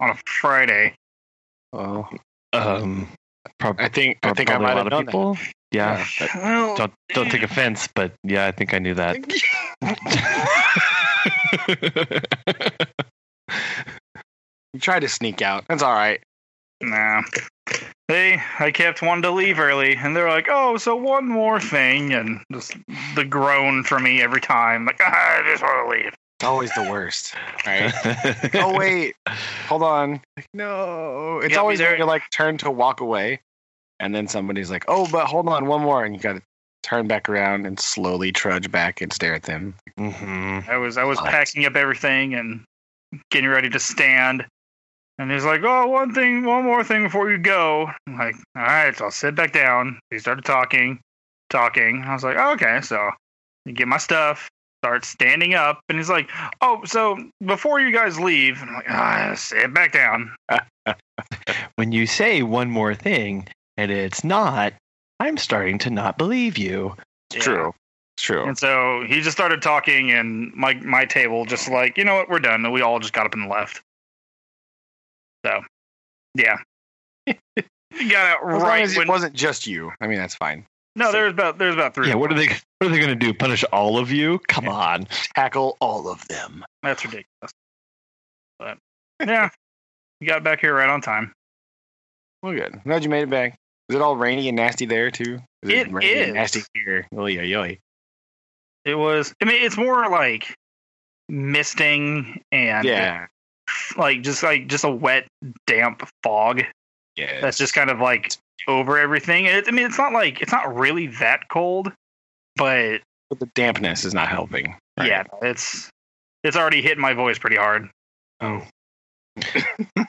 on a Friday. Oh, Um, prob- I think I think I probably might a have lot known of people. Yeah. Yeah. Well, Don't don't take offense, but yeah, I think I knew that. You tried to sneak out. That's all right. Nah. They, I kept wanting to leave early, and they're like, "Oh, so one more thing," and just the groan for me every time, like, ah, "I just want to leave." It's always the worst. Right? oh wait, hold on. Like, no, it's Yeah, always there- when you're like turn to walk away, and then somebody's like, "Oh, but hold on, one more," and you got to turn back around and slowly trudge back and stare at them. hmm I was, I was What? packing up everything and getting ready to stand, and he's like, "Oh, one thing, one more thing before you go." I'm like, "All right," so I'll sit back down. He started talking, talking. I was like, oh, "Okay," so I get my stuff. Start standing up, and he's like, "Oh, so before you guys leave," I'm like, "Ah, sit back down." When you say one more thing and it's not, I'm starting to not believe you. It's true. It's true. And so he just started talking, and my my table just like, you know what, we're done. And we all just got up and left. So, yeah, he got out As long right as when. it wasn't just you. I mean, that's fine. No, there's about there's about three. Yeah, what are they what are they gonna do? Punish all of you? Come on. Tackle all of them. That's ridiculous. But yeah, we got back here right on time. Well, good. Glad you made it back. Is it all rainy and nasty there too? Is It rainy is. and nasty here. Oh yeah, yeah. It was. I mean, it's more like misting and Yeah. like just like just a wet, damp fog. Yeah. that's just kind of like over everything. It, I mean, it's not like it's not really that cold, but But the dampness is not helping. right? yeah, it's it's already hitting my voice pretty hard. Oh.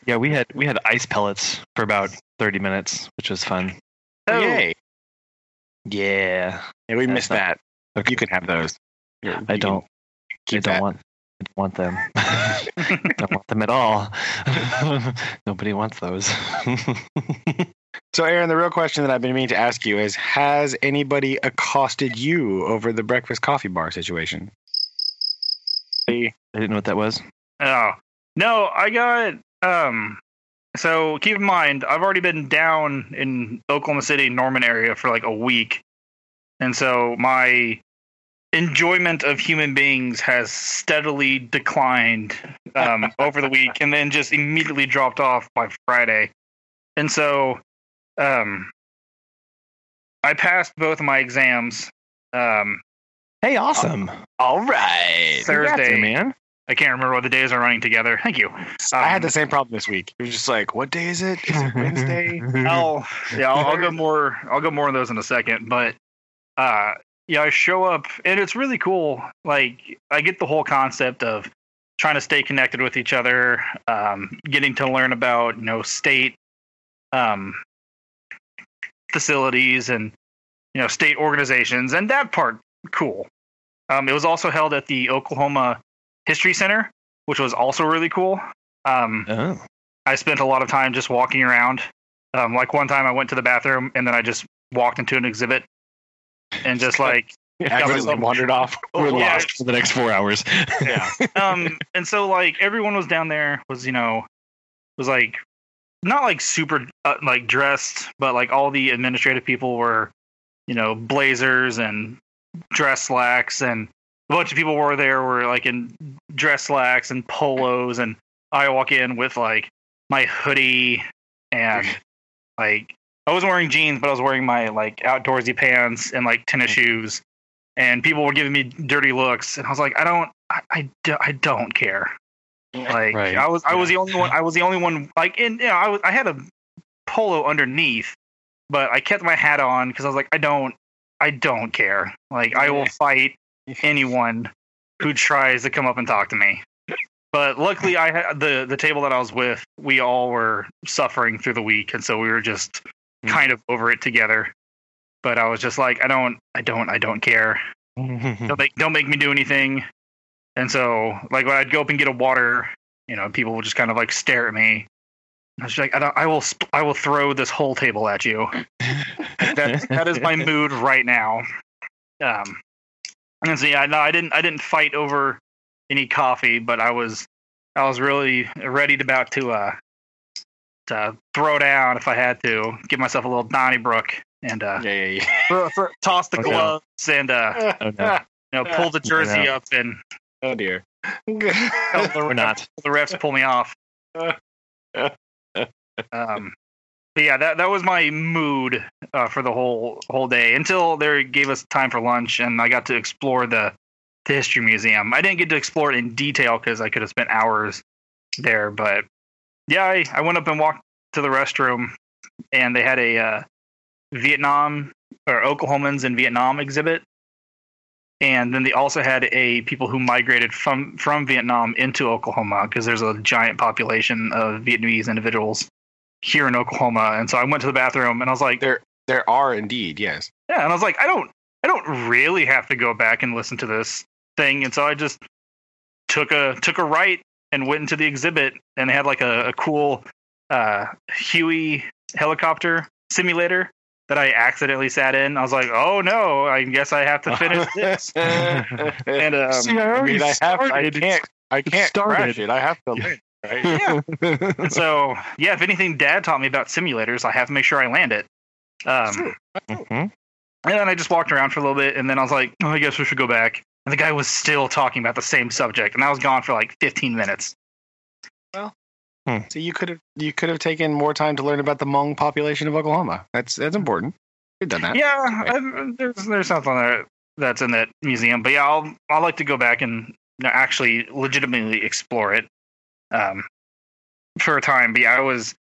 yeah, we had we had ice pellets for about thirty minutes, which was fun. Oh, Yay. Yeah. Yeah, we That's missed not- that. Okay. You can have those. You- I don't I don't that. want I don't want them. I don't want them at all. Nobody wants those. So, Aaron, the real question that I've been meaning to ask you is: Has anybody accosted you over the breakfast coffee bar situation? I didn't know what that was. Oh no, I got um. So keep in mind, I've already been down in Oklahoma City, Norman area for like a week, and so my enjoyment of human beings has steadily declined um, over the week, and then just immediately dropped off by Friday. And so, um, I passed both of my exams. Um, Hey, awesome. All right. Thursday. Congrats, man. I can't remember what the days are running together. Thank you. I had Um, the same problem this week. It was just like, what day is it? Is it Wednesday? I'll yeah, I'll, I'll go more. I'll go more on those in a second. But uh, yeah, I show up, and it's really cool. Like I get the whole concept of trying to stay connected with each other, um, getting to learn about you know state um, facilities and you know state organizations, and that part cool. Um, it was also held at the Oklahoma History Center, which was also really cool. Um, Oh. I spent a lot of time just walking around. Um, like one time I went to the bathroom and then I just walked into an exhibit and just like Accidentally myself- wandered off. We're Yeah. lost for the next four hours. Yeah. um and so like everyone was down there was you know was like not like super uh, like dressed but like all the administrative people were you know blazers and dress slacks and a bunch of people were there were like in dress slacks and polos and I walk in with like my hoodie and like I wasn't wearing jeans but I was wearing my like outdoorsy pants and like tennis shoes. And people were giving me dirty looks and I was like I don't I, I, I don't care. Like Right. I was I was the only one I was the only one like in you know I was I had a polo underneath, but I kept my hat on because I was like I don't I don't care. Like I will fight anyone who tries to come up and talk to me. But luckily, I had the the table that I was with. We all were suffering through the week, and so we were just Mm. kind of over it together. But I was just like, I don't, I don't, I don't care don't make don't make me do anything. And so, like when I'd go up and get a water, you know, people would just kind of like stare at me. I was just like, I, don't, I will, sp- I will throw this whole table at you. That that is my mood right now. Um, and so yeah, no, I didn't, I didn't fight over any coffee, but I was, I was really ready to about to uh to throw down if I had to, give myself a little Donnybrook and uh Yeah, yeah, throw- throw- toss the Okay. gloves and uh yeah. Oh, no. you know pull the jersey no. up and oh dear. the, We're not. the refs pull me off. Um, but yeah, that that was my mood uh, for the whole whole day until they gave us time for lunch and I got to explore the the history museum. I didn't get to explore it in detail because I could have spent hours there, but yeah, I, I went up and walked to the restroom and they had a uh, Vietnam or Oklahomans in Vietnam exhibit. And then they also had a people who migrated from from Vietnam into Oklahoma because there's a giant population of Vietnamese individuals here in Oklahoma. And so I went to the bathroom and I was like, There there are indeed, yes. yeah, and I was like, I don't, I don't really have to go back and listen to this thing, and so I just took a took a right and went into the exhibit, and they had like a, a cool uh, Huey helicopter simulator that I accidentally sat in. I was like, oh no, I guess I have to finish this. And um, See, I I already mean, I have. I can't. I can't crash it. I have to land. Right? yeah. And so yeah, if anything, Dad taught me about simulators. I have to make sure I land it. Um, True. Mhm. And then I just walked around for a little bit, and then I was like, oh, I guess we should go back. And the guy was still talking about the same subject, and I was gone for like 15 minutes. So you could have you could have taken more time to learn about the Hmong population of Oklahoma. That's that's important. You've done that. Yeah, I, there's there's something there that's in that museum, but yeah, I'll I'll like to go back and actually legitimately explore it um, for a time. But yeah, I was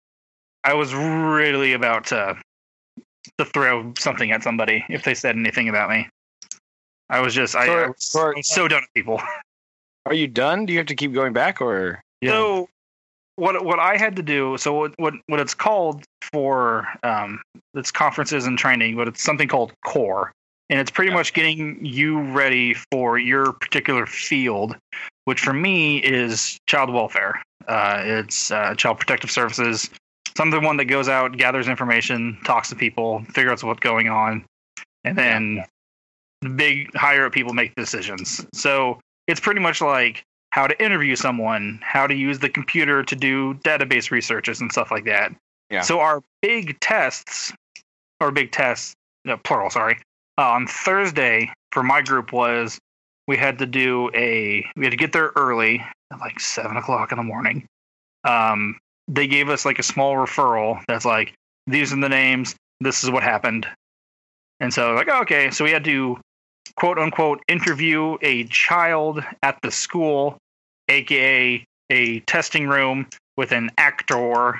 I was really about to to throw something at somebody if they said anything about me. I was just I, I was, sure. I was so done with people. Are you done? Do you have to keep going back, or So what what I had to do, so what what, what it's called for um it's conferences and training, but it's something called core. And it's pretty Yeah. much getting you ready for your particular field, which for me is child welfare. Uh, it's uh, child protective services. So I'm the one that goes out, gathers information, talks to people, figures out what's going on, and then the big higher up people make decisions. So it's pretty much like how to interview someone, how to use the computer to do database researches and stuff like that. Yeah. So our big tests, or big tests, no, plural, sorry, uh, on Thursday for my group was we had to do a we had to get there early at like seven o'clock in the morning. Um, they gave us like a small referral that's like these are the names, this is what happened, and so like okay, so we had to quote unquote interview a child at the school, aka a testing room with an actor,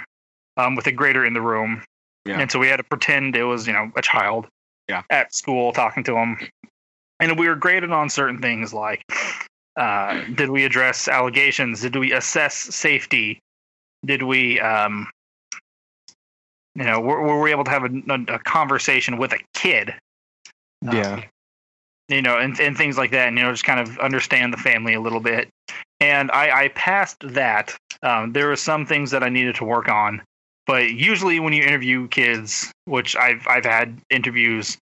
um, with a grader in the room. Yeah. And so we had to pretend it was, you know, a child Yeah. at school talking to him. And we were graded on certain things like uh, did we address allegations? Did we assess safety? Did we, um, you know, were, were we able to have a, a conversation with a kid? Yeah. you know, and, and things like that, and you know, just kind of understand the family a little bit. And I, I passed that. Um, there were some things that I needed to work on, but usually when you interview kids, which I've I've had interviews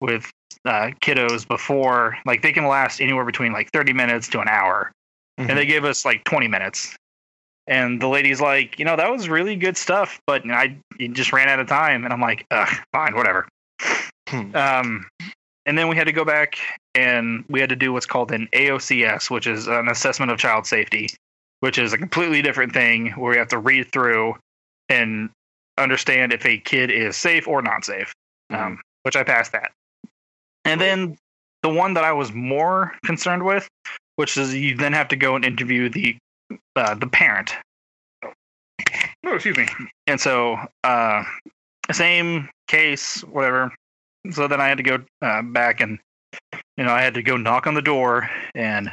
with uh, kiddos before, like they can last anywhere between like thirty minutes to an hour, and they gave us like twenty minutes. And the lady's like, you know, that was really good stuff, but I you just ran out of time, and I'm like, Ugh, fine, whatever. Hmm. Um, and then we had to go back and we had to do what's called an AOCS, which is an assessment of child safety, which is a completely different thing where we have to read through and understand if a kid is safe or not safe. Um, which I passed that. And then the one that I was more concerned with, which is you then have to go and interview the uh, the parent. Oh, excuse me. And so, uh, same case, whatever. So then I had to go uh, back and, you know, I had to go knock on the door and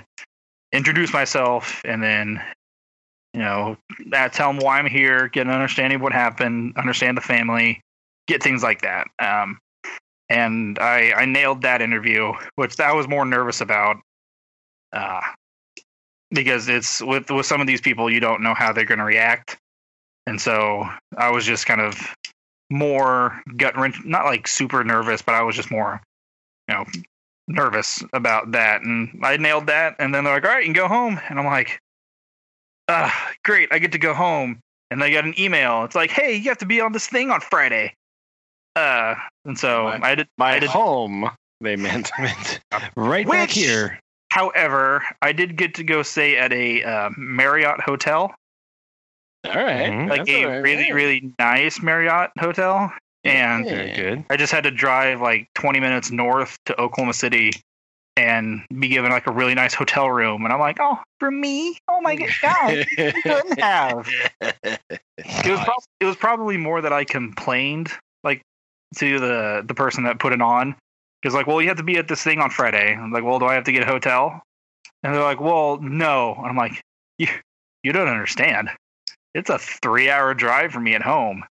introduce myself, and then, you know, tell them why I'm here, get an understanding of what happened, understand the family, get things like that. Um, and I, I nailed that interview, which I was more nervous about, uh, because it's with with some of these people you don't know how they're going to react, and so I was just kind of more gut wrench, not like super nervous, but I was just more, you know, nervous about that, and I nailed that, and then they're like, all right, you can go home, and I'm like, uh, great, I get to go home. And I got an email. It's like, hey, you have to be on this thing on Friday. Uh, and so What? I did. By I did. home, they meant. right back here. However, I did get to go stay at a uh, Marriott hotel, All right. Mhm. like That's a all right. really, Yeah. really nice Marriott hotel. And Very good. I just had to drive like 20 minutes north to Oklahoma City and be given like a really nice hotel room. And I'm like, oh, for me? Oh my god, you couldn't have. It was, prob- it was probably more that I complained like to the the person that put it on because like, well, you have to be at this thing on Friday. I'm like, well, do I have to get a hotel? And they're like, well, no. And I'm like, you you don't understand. It's a three hour drive for me at home,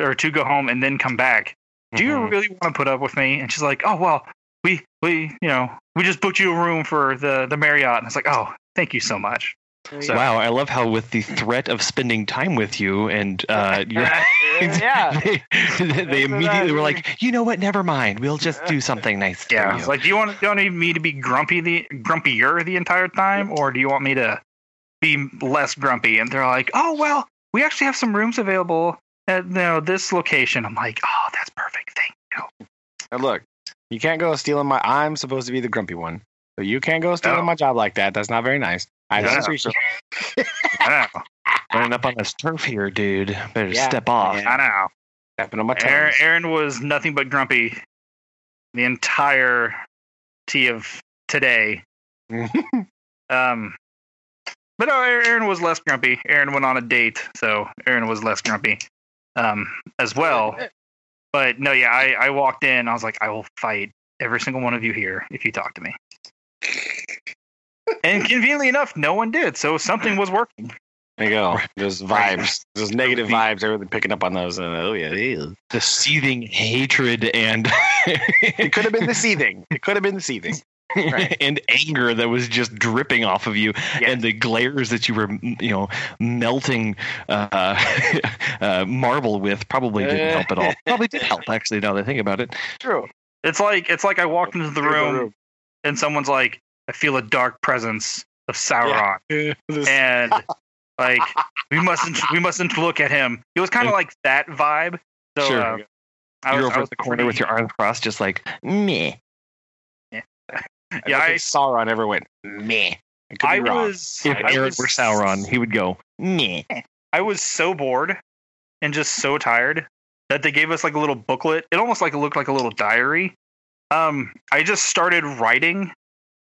or to go home and then come back. Do you Mhm. really want to put up with me? And she's like, oh well, we we you know we just booked you a room for the the Marriott. And it's like, oh, thank you so much. So- Wow, I love how with the threat of spending time with you and uh, you're yeah. they, they immediately were like, you know what? Never mind. We'll just do something nice. for Yeah, you." like, do you want do you want me to be grumpy the grumpier the entire time, or do you want me to be less grumpy? And they're like, oh well, we actually have some rooms available at you know this location. I'm like, oh, that's perfect. Thank you. Now look, you can't go stealing my. I'm supposed to be the grumpy one, so you can't go stealing No. my job like that. That's not very nice. I Yeah. don't appreciate. I know. running up on this turf here, dude. Better Yeah. step off. Yeah. I know. Stepping on my toes. Aaron was nothing but grumpy the entire tea of today. Um, but no, Aaron was less grumpy. Aaron went on a date, so Aaron was less grumpy um, as well. But no, yeah, I, I walked in. I was like, I will fight every single one of you here if you talk to me. and conveniently enough, no one did. So something was working. There you go. Those vibes, those negative vibes. They're really picking up on those. And, oh yeah, ew. The seething hatred and it could have been the seething. It could have been the seething. Right. and anger that was just dripping off of you, Yeah. and the glares that you were, you know, melting uh, uh, marble with probably didn't help at all. Probably did help actually. Now that I think about it. True. It's like it's like I walked into the Here's room and someone's like, I feel a dark presence of Sauron. This- and like we mustn't we mustn't look at him. It was kind of like that vibe. So Sure. uh, I You're was, over I at was the corner pretty- with your arms crossed, just like meh. I Yeah, don't I- Sauron ever went meh. I was If I Aaron was- were Sauron, he would go meh. I was so bored and just so tired that they gave us like a little booklet. It almost like looked like a little diary. Um, I just started writing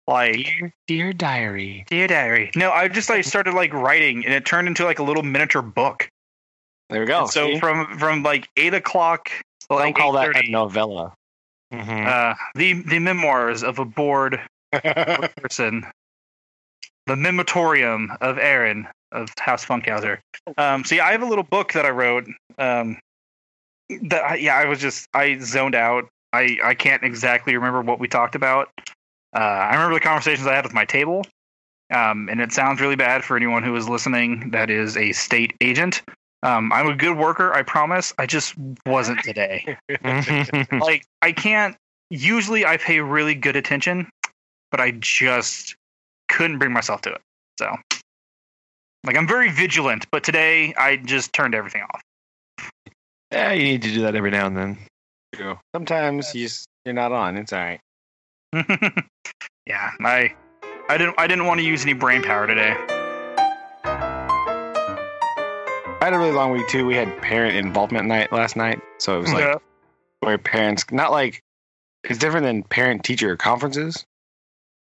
like Dear, dear diary. dear diary. No, I just like started like writing, and it turned into like a little miniature book. There we go. And so see? from from like eight o'clock, to, don't call that a novella. Mhm. uh, the the memoirs of a bored person, the Mematorium of Aaron of House Funkhauser. Um, so yeah, I have a little book that I wrote. Um, that I, yeah, I was just I zoned out. I I can't exactly remember what we talked about. Uh, I remember the conversations I had with my table. Um, and it sounds really bad for anyone who is listening that is a state agent. Um, I'm a good worker, I promise. I just wasn't today like I can't usually I pay really good attention, but I just couldn't bring myself to it. So like I'm very vigilant, but today I just turned everything off. yeah, you need to do that every now and then. Sometimes you you're not on. It's all right. yeah, I I didn't I didn't want to use any brain power today. I had a really long week too. We had parent involvement night last night, so it was like Yeah. where parents not like it's different than parent teacher conferences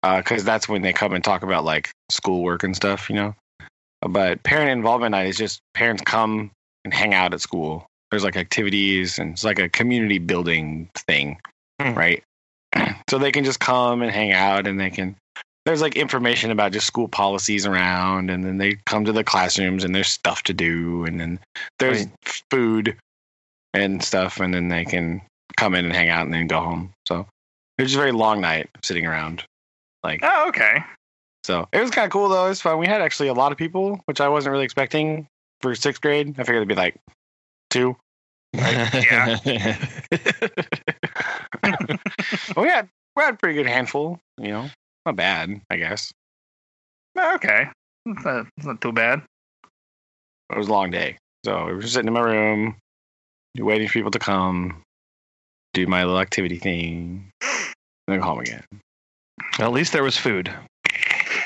because that's when they come and talk about like schoolwork and stuff, you know. But parent involvement night is just parents come and hang out at school. There's like activities and it's like a community building thing, Hmm. right? so they can just come and hang out and they can. There's like information about just school policies around, and then they come to the classrooms and there's stuff to do, and then there's Right. food and stuff, and then they can come in and hang out and then go home. So it was just a very long night sitting around. Like Oh, okay. so it was kind of cool though. It was fun. We had actually a lot of people, which I wasn't really expecting for sixth grade. I figured it'd be like two. Yeah. But we had we had a pretty good handful. You know, not bad, I guess. Oh, Okay. It's not, it's not too bad. It was a long day. So we were sitting in my room, waiting for people to come, do my little activity thing, and then go home again. At least there was food.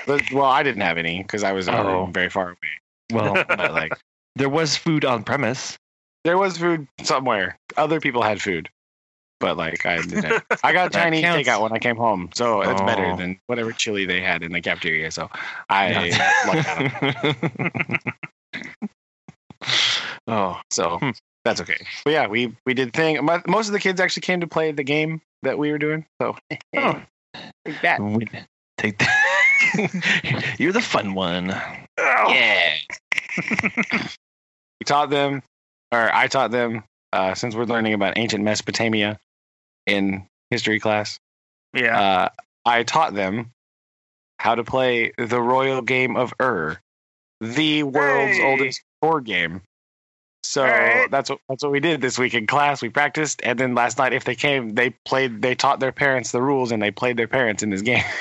But, well, I didn't have any because I was Oh. very far away. Well, But like, there was food on premise. there was food somewhere. Other people had food, but like I didn't. I got Chinese counts. takeout when I came home, so it's better Oh. than whatever chili they had in the cafeteria. So I lucked out. oh, So Hmm. that's okay. But yeah, we we did thing. Most of the kids actually came to play the game that we were doing. So Oh. take that. we- take that. You're the fun one. Yeah. we taught them, or I taught them, uh, since we're learning about ancient Mesopotamia in history class. Yeah. Uh, I taught them how to play the royal game of Ur, the world's Hey. oldest board game. So Alright. that's what that's what we did this week in class. We practiced, and then last night, if they came, they played. They taught their parents the rules, and they played their parents in this game.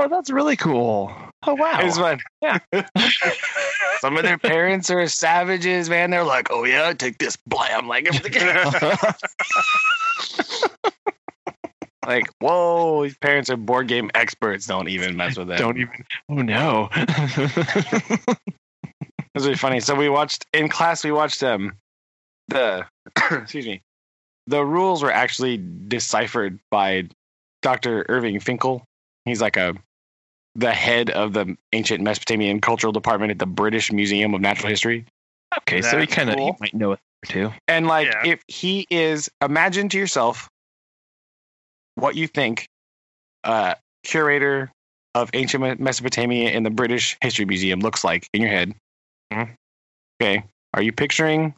Oh, that's really cool. Oh wow. It was fun. Yeah. Some of their parents are savages, man. They're like, "Oh yeah, take this blam!" Like, like, whoa, these parents are board game experts. Don't even mess with them. Don't even. Oh no. It was really funny. So we watched in class. We watched um the excuse me. The rules were actually deciphered by Dr. Irving Finkel. He's like a the head of the ancient Mesopotamian cultural department at the British Museum of Natural History. okay, so he kind of cool. might know it too. And like, Yeah. if he is, imagine to yourself what you think a curator of ancient Mesopotamia in the British History Museum looks like in your head. Mhm. Okay. Are you picturing?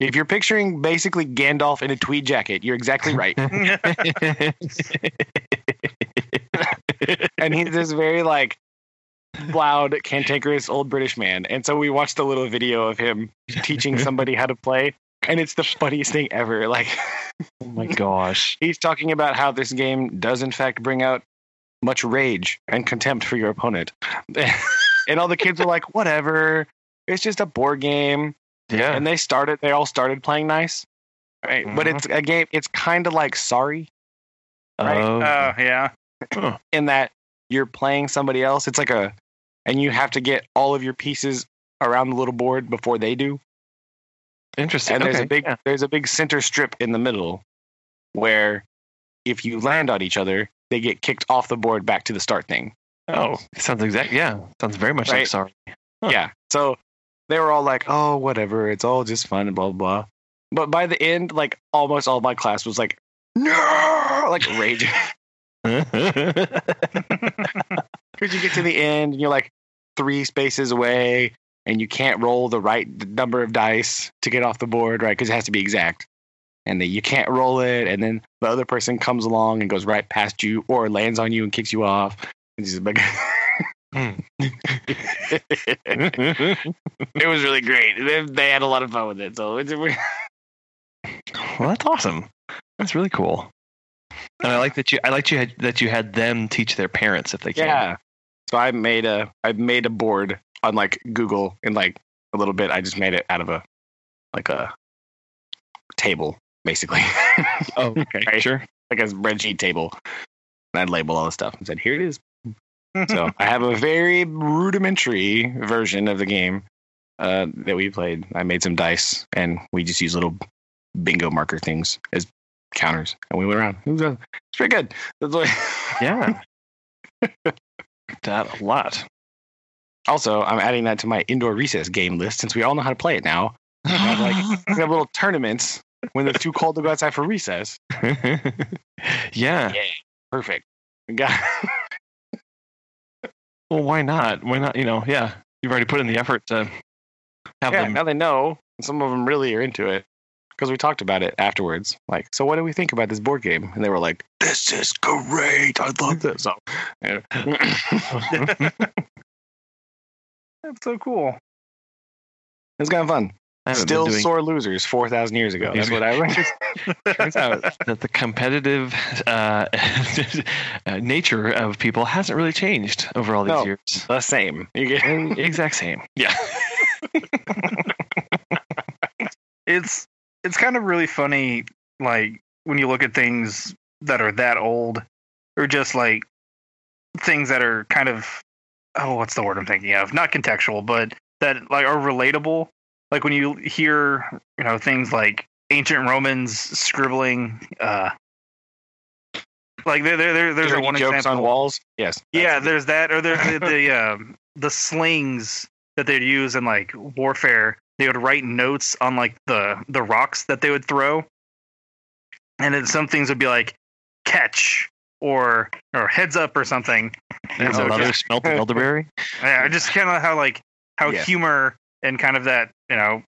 If you're picturing basically Gandalf in a tweed jacket, you're exactly right. and he's this very like loud, cantankerous old British man. And so we watched a little video of him teaching somebody how to play, and it's the funniest thing ever. Like oh my gosh. he's talking about how this game does in fact bring out much rage and contempt for your opponent. and all the kids were like, "Whatever, it's just a board game." Yeah. And they started. They all started playing nice, right? But Mhm. it's a game. It's kind of like Sorry right? Oh, Oh yeah. in that you're playing somebody else. It's like a, and you have to get all of your pieces around the little board before they do. Interesting. And there's okay. a big yeah. there's a big center strip in the middle where if you land on each other, they get kicked off the board back to the start thing. Oh, sounds exact. Yeah, sounds very much like sorry. Huh. Yeah. So they were all like, "Oh, whatever. It's all just fun and blah blah." blah. But by the end, like almost all my class was like, "No!" like raging because you get to the end and you're like three spaces away and you can't roll the right number of dice to get off the board, right? Because it has to be exact. And then you can't roll it, and then the other person comes along and goes right past you, or lands on you and kicks you off. It's just like Hmm. it was really great. They, they had a lot of fun with it. So it's well, that's awesome. That's really cool. And I like that you. I like you had that you had them teach their parents if they can. yeah. So I made a I made a board on like Google in like a little bit. I just made it out of a like a table basically. Oh, okay. Right. Sure. like a spreadsheet table. And I'd label all the stuff and said, "Here it is." So I have a very rudimentary version of the game uh, that we played. I made some dice, and we just used little bingo marker things as counters, and we went around. It was, uh, it's pretty good. That's what- Yeah. that a lot. Also, I'm adding that to my indoor recess game list since we all know how to play it now. We have, like, we have little tournaments when it's too cold to go outside for recess. yeah. Perfect. Got Well, why not? Why not? You know, yeah. You've already put in the effort to have yeah, them. now they know. Some of them really are into it because we talked about it afterwards. Like, so what do we think about this board game? And they were like, "This is great. I love this." So, yeah. It That's so cool. was kind of fun. Still doing, sore losers four thousand years ago. That's what I learned. turns out that the competitive uh, uh, nature of people hasn't really changed over all these No. years. the same. You get Uh, exact same. Yeah. it's it's kind of really funny like when you look at things that are that old or just like things that are kind of oh what's the word i'm thinking of not contextual but that like are relatable like when you hear you know things like ancient romans scribbling uh like there, there, there there's dirty one jokes example on walls. Yes. yeah, there's that, or there, the the, um, the slings that they'd use in like warfare. They would write notes on like the the rocks that they would throw, and then some things would be like catch or or heads up or something. And so Another just, smelt elderberry. yeah, just kind of how like how Yeah. humor and kind of that you know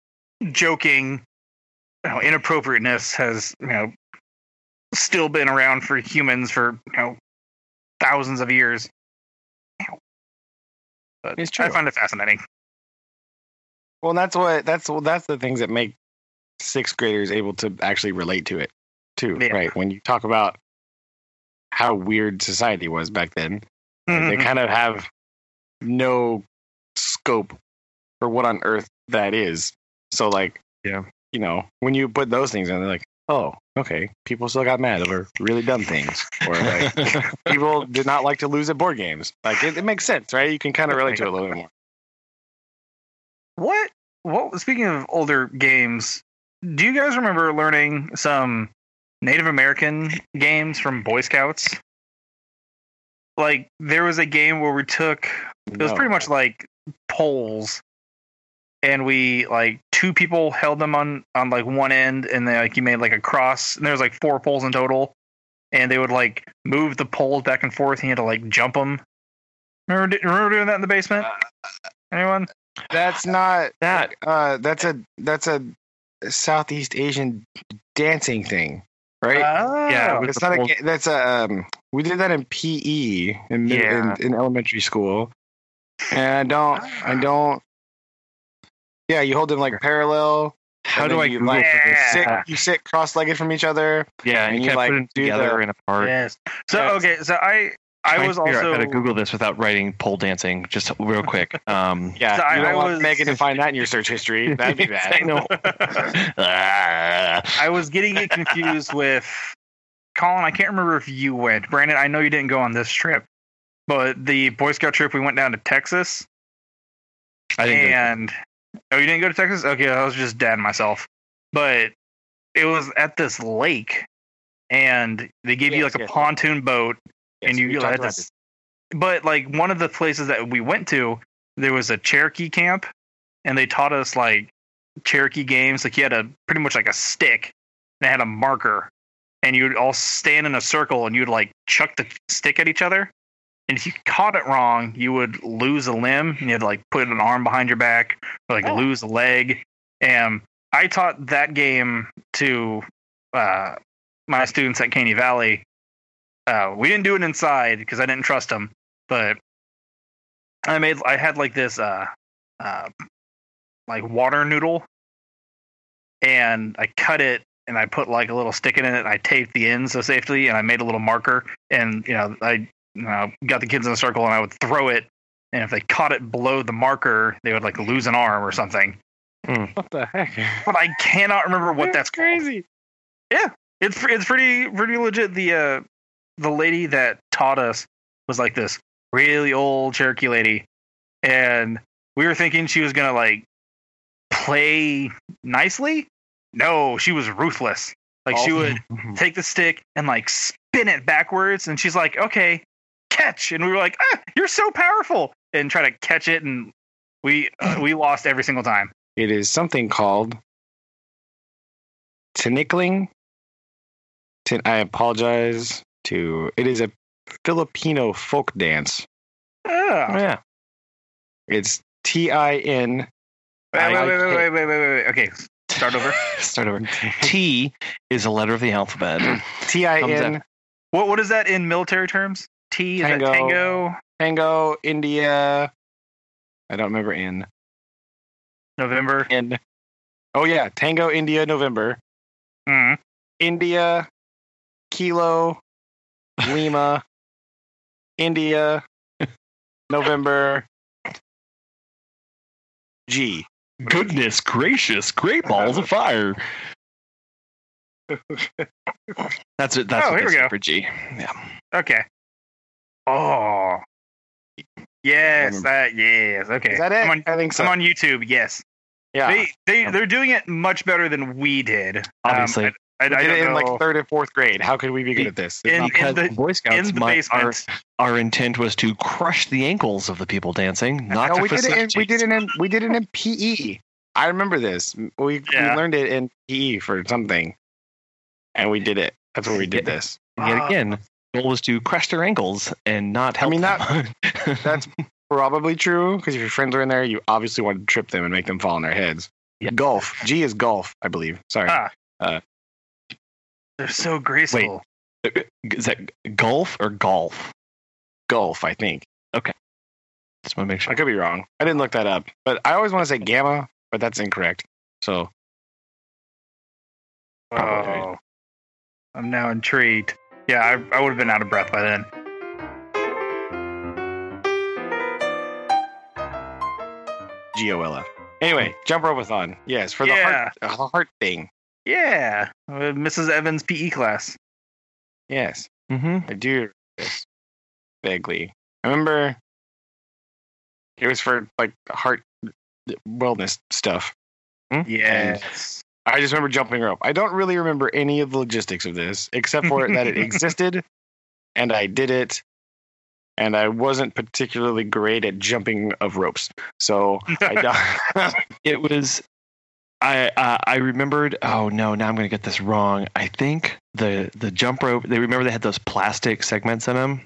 joking, you know, inappropriateness has you know still been around for humans for you know thousands of years. But It's I find it fascinating. Well, that's what that's well, that's the things that make sixth graders able to actually relate to it too. Yeah. Right. When you talk about how weird society was back then, like, Mhm. they kind of have no scope for what on earth that is. So like, Yeah. you know, when you put those things in, they're like, oh, okay, people still got mad over really dumb things, or like people did not like to lose at board games. Like it, it makes sense, right? You can kind of relate to it a little bit more. What? What? Speaking of older games, do you guys remember learning some Native American games from Boy Scouts? Like there was a game where we took it was No. pretty much like poles, and we like two people held them on on like one end, and then like you made like a cross, and there was like four poles in total, and they would like move the poles back and forth, and you had to like jump them. Remember, remember doing that in the basement? Anyone? That's not That Uh, that's a that's a Southeast Asian dancing thing, right? Yeah, Oh. with it's the not a. pole- ga- That's a. Um, we did that in PE in, Yeah. in in elementary school, and I don't. I don't. Yeah, you hold them like parallel. how do I you, Google like, for this? sit, you sit cross-legged from each other. yeah, and and you you, can't like, put them together the- and apart. Yes. So Yes. okay, so I I Trying was figure out also how to Google this without writing pole dancing. Just real quick. Um, Yeah, So I- you don't I want was- Megan to find that in your search history. That'd be bad. I know. I was getting it confused with Colin. I can't remember if you went. Brandon, I know you didn't go on this trip, but the Boy Scout trip we went down to Texas, I didn't. go- and oh, you didn't go to Texas? Okay, I was just dead myself, but it was at this lake, and they gave you Yes, like a yes. pontoon boat, Yes, and you had about But like one of the places that we went to, there was a Cherokee camp, and they taught us like Cherokee games. Like you had a pretty much like a stick, and it had a marker, and you'd all stand in a circle, and you'd like chuck the stick at each other. And if you caught it wrong, you would lose a limb, and you had to like put an arm behind your back, or like Oh. lose a leg. And I taught that game to uh, my students at Caney Valley. Uh, we didn't do it inside because I didn't trust them, but I made I had like this uh, uh, like water noodle, and I cut it and I put like a little stick in it. And I taped the ends so safely, and I made a little marker. And you know, I you know, got the kids in a circle, and I would throw it. And if they caught it below the marker, they would like lose an arm or something. What the heck? But I cannot remember what that's called. crazy. It's it's pretty pretty legit. The uh, the lady that taught us was like this really old Cherokee lady, and we were thinking she was gonna like play nicely. No, she was ruthless. Like she Oh. would take the stick and like spin it backwards, and she's like, "Okay, catch!" And we were like, ah, "You're so powerful!" And try to catch it, and we uh, we lost every single time. It is something called tinikling. Tin- I apologize to. It is a Filipino folk dance. Oh, Ah. yeah. It's T I N. Wait, wait, wait, wait, wait, wait, wait, wait. Okay, start over. Start over. T is a letter of the alphabet. T I Thumbs N. What what is that in military terms? T is Tango. that tango? Tango, India. I don't remember in. November. In. Oh yeah, Tango India November. Mm. India, Kilo, Lima, India, November, G. Goodness gracious, great balls of fire. That's it. That's Oh, what here we they say go. for G. Yeah. Okay. Oh. Yes, that yes. Okay. Is that it? I'm on, I think so. I'm on YouTube. Yes. yeah, They they they're doing it much better than we did. Um, Obviously. I, I, we I did don't it in know. like third and fourth grade. How could we be good at this? It's In- not- because the- Boy Scouts, in the my- our, basement. our intent was to crush the ankles of the people dancing, not no, to we did it. In, we did it in. We did it in PE. I remember this. We Yeah. we learned it in PE for something, and we did it. That's where we did this. And Yet again, the goal was to crush their ankles and not help I mean, them. That's probably true because if your friends are in there, you obviously want to trip them and make them fall on their heads. Yeah. Golf. G is golf, I believe. Sorry. Ah. Uh, They're so graceful. Is that golf or golf? golf, I think. Okay. Just want to make sure. I sure. could be wrong. I didn't look that up, but I always want to say gamma, but that's incorrect. So Probably. Oh. I'm now intrigued. Yeah, I, I would have been out of breath by then. G O L F. Anyway, jump ropeathon. Yes, for the Yeah. heart, the heart thing. Yeah, uh, Mrs. Evans' PE class. Yes, Mm-hmm. I do this vaguely. I remember it was for like heart wellness stuff. Yes. I just remember jumping rope. I don't really remember any of the logistics of this, except for that it existed, and I did it, and I wasn't particularly great at jumping of ropes. So I. It was. I uh, I remembered. Oh no! Now I'm going to get this wrong. I think the the jump rope. They remember they had those plastic segments in them,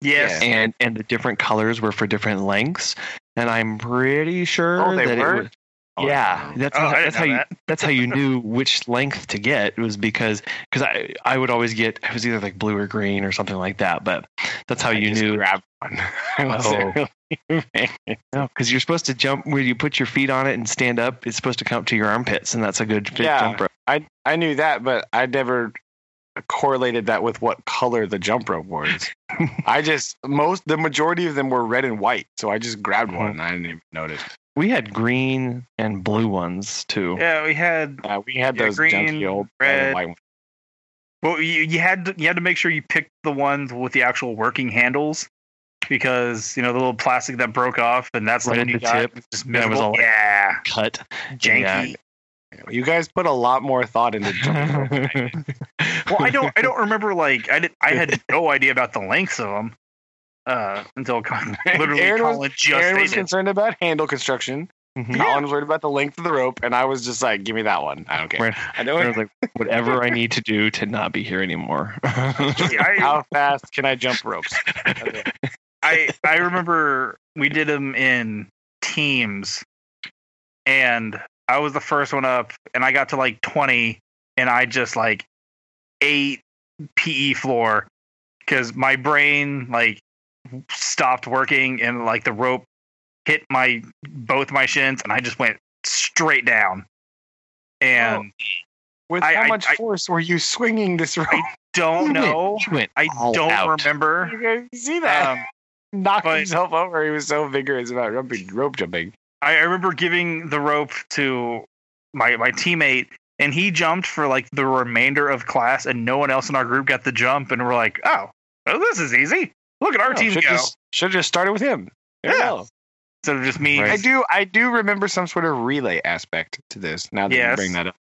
yes. Yeah. and and the different colors were for different lengths. And I'm pretty sure oh, they that were. it was. Oh, yeah, that's Oh, how, that's how you that. that's how you knew which length to get was because because I I would always get it was either like blue or green or something like that. But that's how I you just knew. Grab one. Oh. really- No, because you're supposed to jump where you put your feet on it and stand up. It's supposed to come up to your armpits, and that's a good Yeah. jump rope. I I knew that, but I never correlated that with what color the jump rope was. I just most the majority of them were red and white, so I just grabbed mm-hmm. one and I didn't even notice. We had green and blue ones too. Yeah, we had. We had Yeah, those green, old red, white ones. Well, you, you had to, you had to make sure you picked the ones with the actual working handles because you know the little plastic that broke off, and that's Right you the got. tip. Just That was all- yeah, Cut. janky. You guys put a lot more thought into jumping rope. than I did. Well, I don't I don't remember like I did I had no idea about the lengths of them uh, until Con- literally Aaron was- Colin just Aaron was concerned about handle construction. Mhm. Yeah. Colin was worried about the length of the rope, and I was just like, "Give me that one. I don't care. Right. I know I was like, whatever I need to do to not be here anymore. How fast can I jump ropes." I I remember we did them in teams, and I was the first one up, and I got to like twenty, and I just like ate PE floor because my brain like stopped working, and like the rope hit my both my shins, and I just went straight down. And With I- how I- much I- force were you swinging this rope? I don't You went- know. you went I don't out. remember. you guys see that? Um, Knocked but- himself over. He was so vigorous about rope, rope jumping. I, I remember giving the rope to my my teammate, and he jumped for like the remainder of class, and no one else in our group got the jump, and we're like, oh, oh this is easy. Look at our team should go. just should have just started with him. There Yeah. go. Instead of just me. Right. I do I do remember some sort of relay aspect to this. Now that Yes. you bring that up,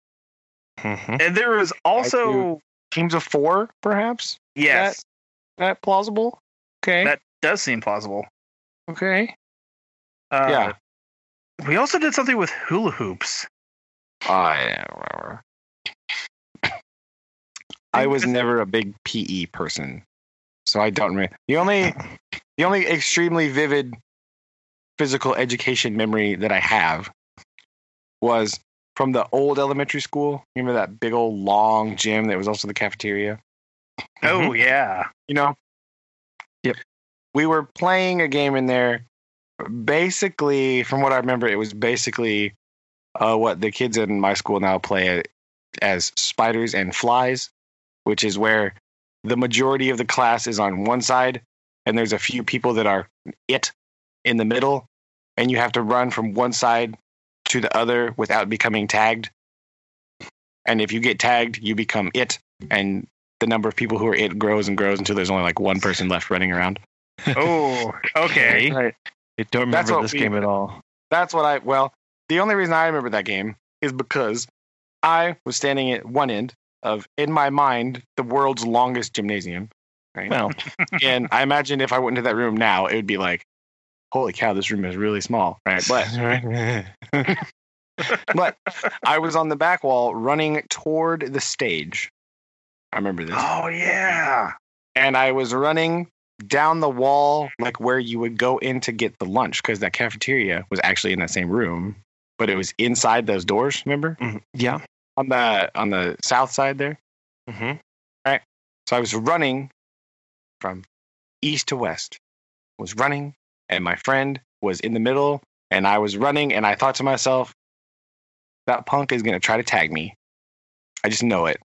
Mhm. And there was also teams of four, perhaps. yes, That plausible? Okay. That- does seem plausible. okay. Uh, Yeah. We also did something with hula hoops. Oh, yeah, whatever. I was never a big PE person, so I don't remember. The only, the only extremely vivid physical education memory that I have was from the old elementary school. Remember that big old long gym that was also the cafeteria? Oh yeah. You know? Yep. We were playing a game in there. Basically, from what I remember, it was basically uh, what the kids in my school now play as spiders and flies, which is where the majority of the class is on one side, and there's a few people that are it in the middle, and you have to run from one side to the other without becoming tagged. And if you get tagged, you become it, and the number of people who are it grows and grows until there's only like one person left running around. Oh, okay. Right. I don't remember this we- game at all. That's what I well, the only reason I remember that game is because I was standing at one end of in my mind the world's longest gymnasium. Right. Well, and I imagine if I went into that room now, it would be like, holy cow, this room is really small. Right. But but I was on the back wall running toward the stage. I remember this. Oh yeah. And I was running down the wall, like where you would go in to get the lunch, because that cafeteria was actually in that same room, but it was inside those doors, remember? Mhm. yeah. On the on the south side there. Mm-hmm. Right. So I was running from east to west. Was running, and my friend was in the middle, and I was running, and I thought to myself, that punk is gonna try to tag me. I just know it.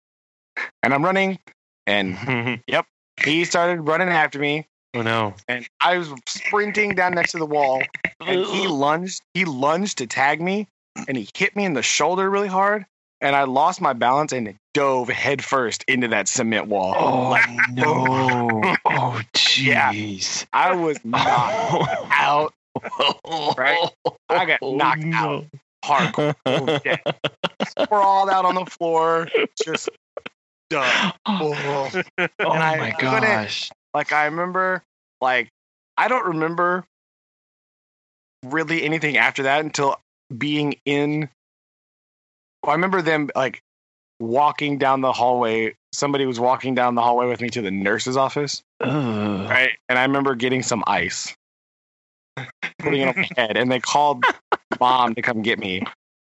And I'm running, and yep, he started running after me, oh no. and I was sprinting down next to the wall, and he lunged. He lunged to tag me, and he hit me in the shoulder really hard, and I lost my balance and dove headfirst into that cement wall. Oh no. Oh Yeah. jeez. I was knocked out, right? I got Oh, knocked out hardcore, sprawled out on the floor, just done. Oh, oh. oh And oh my gosh. Like I remember, like I don't remember really anything after that until being in. I remember them like walking down the hallway. Somebody was walking down the hallway with me to the nurse's office, Ugh. right? And I remember getting some ice, putting it on my head, and they called mom to come get me.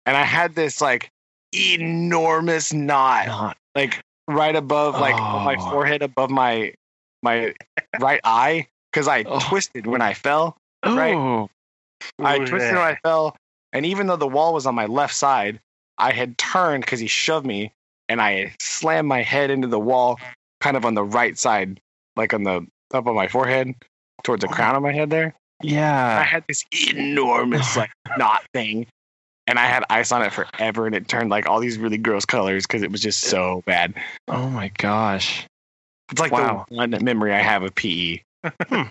And I had this like enormous knot Not- like right above like on my Oh. forehead above my my right eye because I Oh. twisted when I fell. Right. Oh. I twisted yeah. when I fell, and even though the wall was on my left side, I had turned because he shoved me, and I slammed my head into the wall, kind of on the right side, like on the up on my forehead, towards the Oh. crown of my head there. Yeah. I had this enormous like knot thing, and I had ice on it forever, and it turned like all these really gross colors because it was just so bad. Oh my gosh. It's like Wow. the one memory I have of PE. It's- hmm.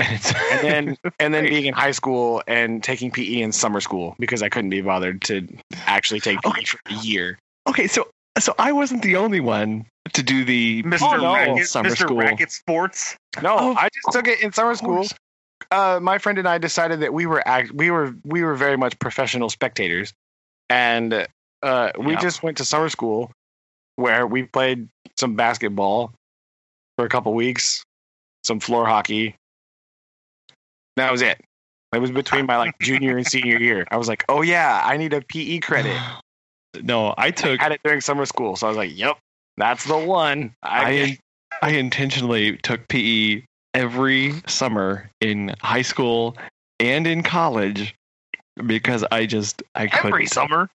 and then and then being in high school and taking PE in summer school because I couldn't be bothered to actually take PE Okay. for a year. okay, so so I wasn't the only one to do the Mr. Oh, no. Racket, summer Mr. school. Racket Sports. No, Of I just took it in summer school. Uh, my friend and I decided that we were act- we were we were very much professional spectators, and uh, we Yeah. just went to summer school where we played some basketball for a couple weeks, some floor hockey. That was it. It was between my like junior and senior year. I was like, oh yeah, I need a PE credit. No, I took I had it during summer school, so I was like, "Yep, that's the one." I, I I intentionally took PE every summer in high school and in college because I just I couldn't. Every summer.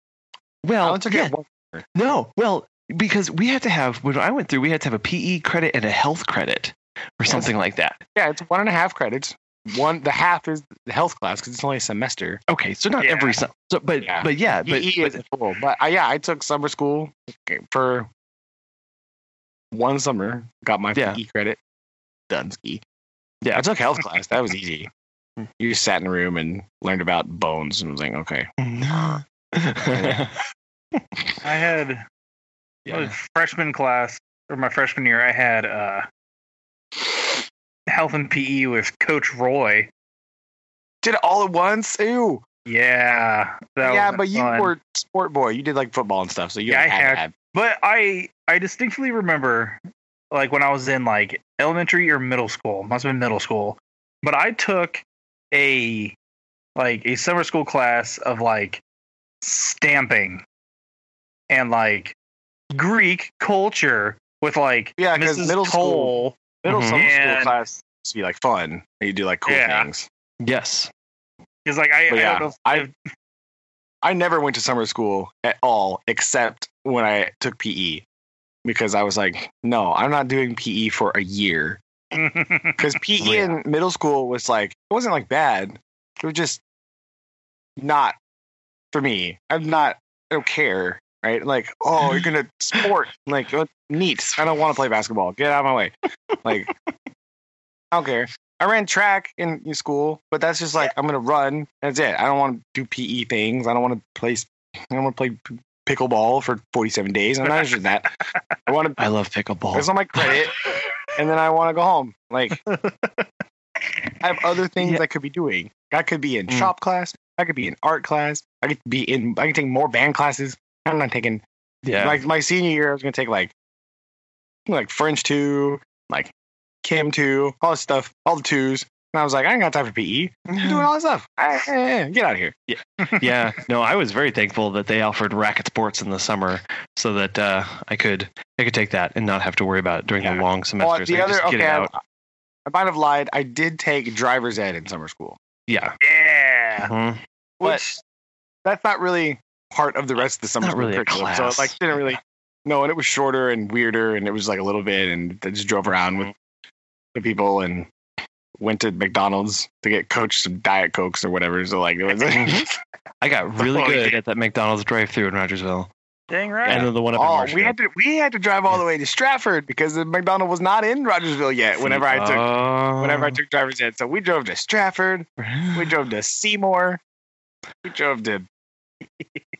Well, only took yeah, it one. no, well, because we had to have when I went through, we had to have a PE credit and a health credit or something like that. Yeah, it's one and a half credits. One, the half is the health class because it's only a semester. Okay, so not Yeah. every summer, so, but Yeah. but yeah, but, PE but is full, but uh, yeah, I took summer school for one summer. Got my Yeah. PE credit. Done ski. Yeah. I took health class. That was easy. You just sat in a room and learned about bones and was like, okay. I had my freshman class or my freshman year. I had uh, health and PE with Coach Roy. Did it all at once. Ew. Yeah, that yeah, but you fun. were sport boy. You did like football and stuff, so you Yeah, I had, had- But I I distinctly remember like when I was in like elementary or middle school, must have been middle school. But I took a like a summer school class of like stamping and like Greek culture with like Yeah, Mrs. middle school- Toll. Middle Mhm. summer school class used to be like fun. You do like cool Yeah. things. yes. Because like I, I yeah, don't know if, I I never went to summer school at all except when I took PE because I was like, no, I'm not doing PE for a year. Because PE Yeah. in middle school was like, it wasn't like bad. It was just not for me. I'm not, I don't care. Right? Like, oh, you're going to sport. Like, oh, neat. I don't want to play basketball. Get out of my way. Like, I don't care. I ran track in, in school, but that's just like I'm gonna run. That's it. I don't want to do PE things. I don't want to play. s- I don't want to play pickleball for 47 days. I'm not interested in that. I want to. I love pickleball. It's on my credit, and then I want to go home. Like I have other things Yeah. I could be doing. I could be in Mm. shop class. I could be in art class. I could be in. I could take more band classes. I'm not taking yeah. like my senior year, I was gonna take like like French two, like Chem two, all this stuff, all the twos. And I was like, I ain't got time for PE. I'm doing all this stuff. I, eh, eh, get out of here. yeah, yeah. no, I was very thankful that they offered racket sports in the summer, so that uh, I could I could take that and not have to worry about it during Yeah. the long semesters. I the other okay, I, out. I might have lied. I did take driver's ed in summer school, Yeah, yeah. Mhm. but Which that's not really part of the rest of the summer Not school really curriculum. class. So like didn't really no, and it was shorter and weirder, and it was like a little bit, and I just drove around with the people and went to McDonald's to get coach some diet cokes or whatever. So like it was. I got really Oh, good yeah. at that McDonald's drive-through in Rogersville, dang right. and then the one up in Oh, Marshall. we had to we had to drive all the way to Stratford because the McDonald was not in Rogersville yet. Whenever I took Oh. whenever I oh. took driver's ed, so we drove to Stratford, we drove to Seymour, we drove to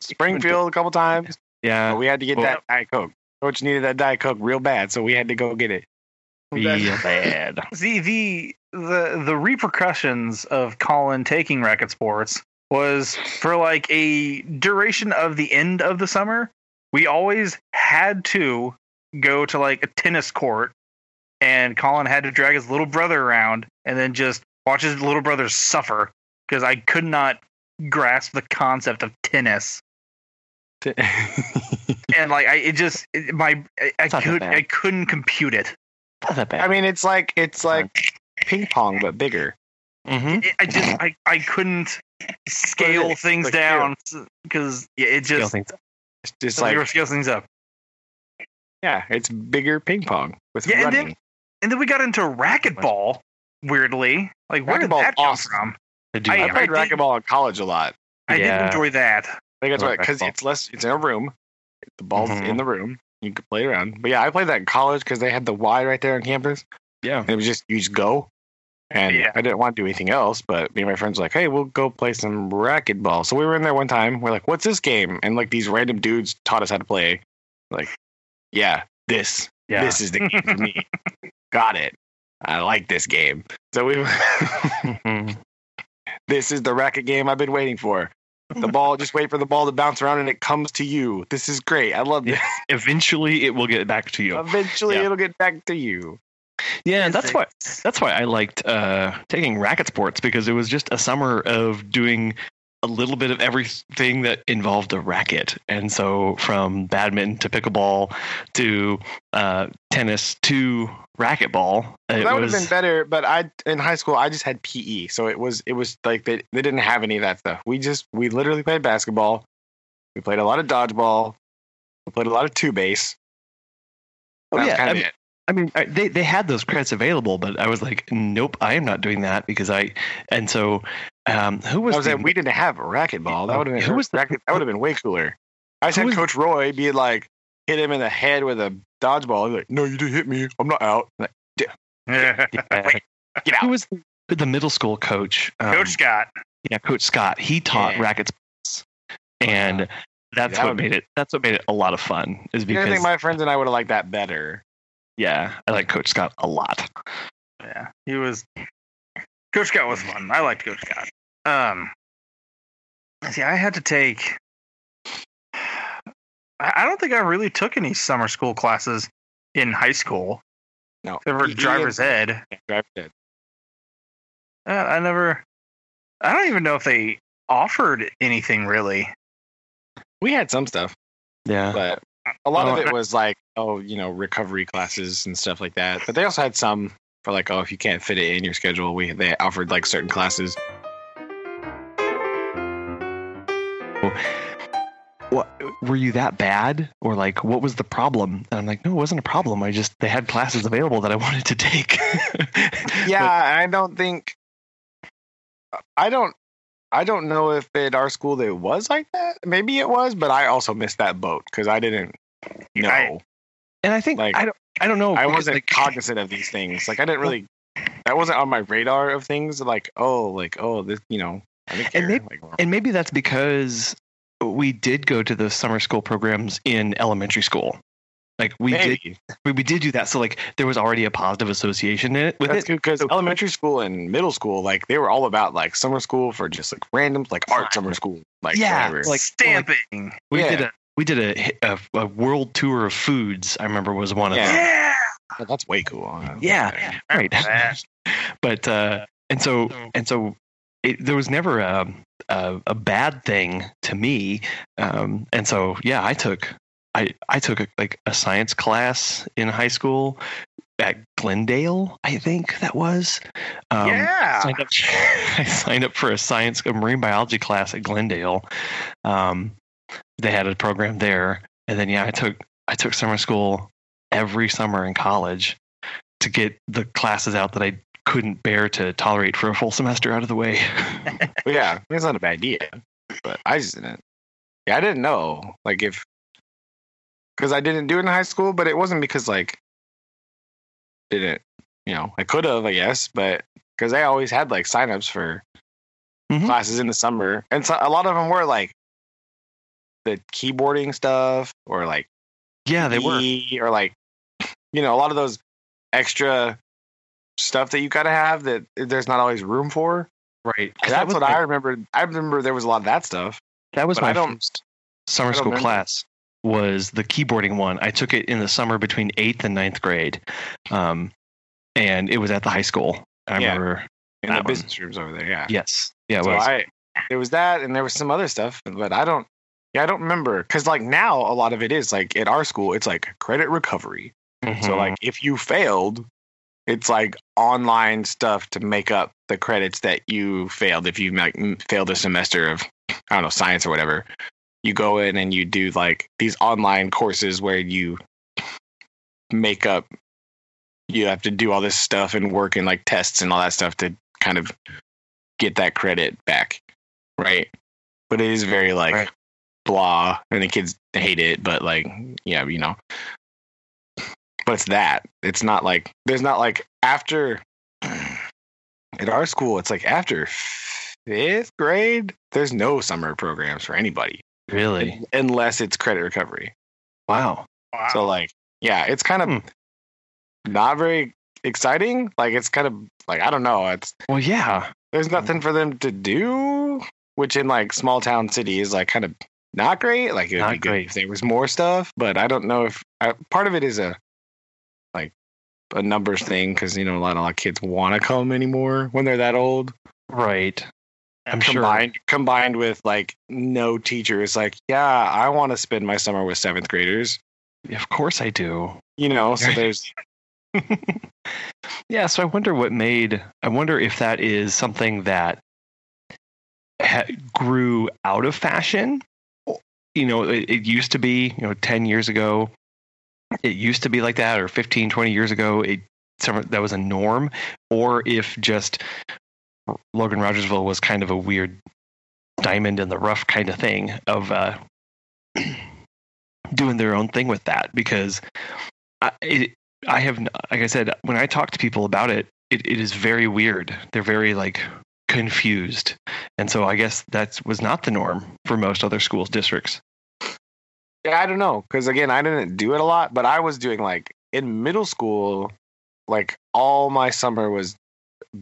Springfield a couple times. yeah, But we had to get Well- that Diet Coke. Coach needed that Diet Coke real bad, so we had to go get it. real bad. See the the the repercussions of Colin taking racket sports was for like a duration of the end of the summer. We always had to go to like a tennis court, and Colin had to drag his little brother around, and then just watch his little brother suffer because I could not grasp the concept of tennis. And like I, it just it, my I, I It's not that could bad. I couldn't compute it. Not that bad. I mean, it's like it's like ping pong but bigger. hmm it, I just I, I couldn't scale is. things Like down because yeah, it Scale just things. It's just like, like scale things up. yeah, it's bigger ping pong with Yeah, and running. then and then we got into racquetball. Weirdly, like where did that come awesome. from? I do I- I played did- racquetball in college a lot. I did enjoy that. I think that's I why because it's less. It's in a room. The ball's Mhm. in the room. You can play around. But yeah, I played that in college because they had the Y right there on campus. Yeah. And it was just you just go. And Yeah. I didn't want to do anything else, but me and my friends were like, "Hey, we'll go play some racquetball." So we were in there one time. We're like, "What's this game?" And like these random dudes taught us how to play. Like, yeah, this Yeah. this is the game for me. Got it. I like this game. So we Mhm. This is the racket game I've been waiting for. The ball, just wait for the ball to bounce around and it comes to you. This is great. I love this. Eventually, it will get back to you. Eventually, Yeah. it'll get back to you. Yeah, and that's why that's why I liked uh, taking racket sports because it was just a summer of doing a little bit of everything that involved a racket, and so from badminton to pickleball to uh, tennis to racquetball, it that would have been better, but I in high school I just had PE, so it was it was like they they didn't have any of that stuff. We just we literally played basketball. We played a lot of dodgeball. We played a lot of two base. Oh, That yeah, kind of I mean- it. I mean, they they had those credits available, but I was like, nope, I am not doing that because I. And so, um, who was, I was the, saying we didn't have a racquetball. That Oh, would have been who was the- racket, that would have been way cooler. I said was- Coach Roy be like hit him in the head with a dodgeball. He's like, "No, you didn't hit me. I'm not out." I'm like, Yeah. Get who out. was the, the middle school coach? Um, Coach Scott. yeah, Coach Scott. He taught Yeah. racket sports, and that's That what would be- made it. That's what made it a lot of fun. Is because I because think my friends and I would have liked that better. yeah, I like Coach Scott a lot. Yeah, he was. Coach Scott was fun. I liked Coach Scott. Um, see, I had to take. I I don't think I really took any summer school classes in high school. No, Except for driver's and- ed. Driver's ed. Uh, I never. I don't even know if they offered anything really. We had some stuff, Yeah, but a lot of it was like, oh, you know, recovery classes and stuff like that. But they also had some for like, oh, if you can't fit it in your schedule, we they offered like certain classes. what, were you that bad? Or like, what was the problem? And I'm like, no, it wasn't a problem. I just, they had classes available that I wanted to take. Yeah, I don't think. I don't. I don't know if at our school it was like that. Maybe it was, but I also missed that boat because I didn't know. I- and I think, Like, I don't, I don't know. I because, wasn't like, cognizant of these things. Like I didn't really. That wasn't on my radar of things. Like oh, like oh, this you know. I didn't And maybe- like, And maybe that's because we did go to the summer school programs in elementary school. Like we did, we, we did do that. So like there was already a positive association in it with That's it. good because elementary school and middle school, like they were all about like summer school for just like randoms, like art summer school, like Yeah, whatever. like- Stamping. We Yeah. did a we did a, a a world tour of foods. I remember was one of Yeah. them. Yeah. Oh, that's way cool. Yeah, right. but uh, and so and so it, there was never a, a a bad thing to me. Um, and so yeah, I took I I took a, like a science class in high school at Glendale. I think that was. Um, yeah. signed up, I signed up for a science, a marine biology class at Glendale. Um, they had a program there, and then yeah, I took I took summer school every summer in college to get the classes out that I couldn't bear to tolerate for a full semester out of the way. But yeah, it's not a bad idea, but I just didn't. Yeah, I didn't know like if because I didn't do it in high school, but it wasn't because like didn't you know I could have I guess, but because I always had like signups for Mhm. classes in the summer, and so a lot of them were like the keyboarding stuff or like yeah, they were. Or like you know a lot of those extra stuff that you gotta have that there's not always room for. Right. That's what I remember. I remember there was a lot of that stuff. That was my I don't- first summer I don't school remember. class was the keyboarding one. I took it in the summer between eighth and ninth grade, um, and it was at the high school. I Yeah. remember. in the one. business rooms over there. Yeah. Yes. Yeah. So was. I there was that, and there was some other stuff, but I don't. Yeah, I don't remember because like now a lot of it is like at our school, it's like credit recovery. So Mhm. like if you failed, it's like online stuff to make up the credits that you failed. If you like failed a semester of I don't know science or whatever, you go in and you do like these online courses where you make up. You have to do all this stuff and work and like tests and all that stuff to kind of get that credit back, right? But it is very like Right. Blah, and the kids hate it. But like, yeah, you know, but it's that. It's not like there's not like after at our school. It's like after fifth grade. There's no summer programs for anybody really. unless it's credit recovery. Wow. Wow. So like, yeah, it's kind of Hmm. not very exciting. Like it's kind of like I don't know. It's Well, yeah. there's nothing for them to do, which in like small town city is like kind of not great. Like Not be great. if there was more stuff, but I don't know if I, part of it is a like a numbers thing because you know a lot, a lot of kids want to come anymore when they're that old. Right. I'm sure. combined combined with like no teachers. Like yeah, I want to spend my summer with seventh graders. Of course I do. You know, so there's yeah. So I wonder what made. I wonder if that is something that ha- grew out of fashion. You know, it, it used to be. You know, ten years ago, it used to be like that, or 15, 20 years ago, it that was a norm, or if just Logan Rogersville was kind of a weird diamond in the rough kind of thing of uh, doing their own thing with that because I, it, I have like I said when I talk to people about it, it, it is very weird. They're very like confused, and so I guess that was not the norm for most other schools districts. Yeah, I don't know. Because again, I didn't do it a lot, but I was doing like in middle school, like all my summer was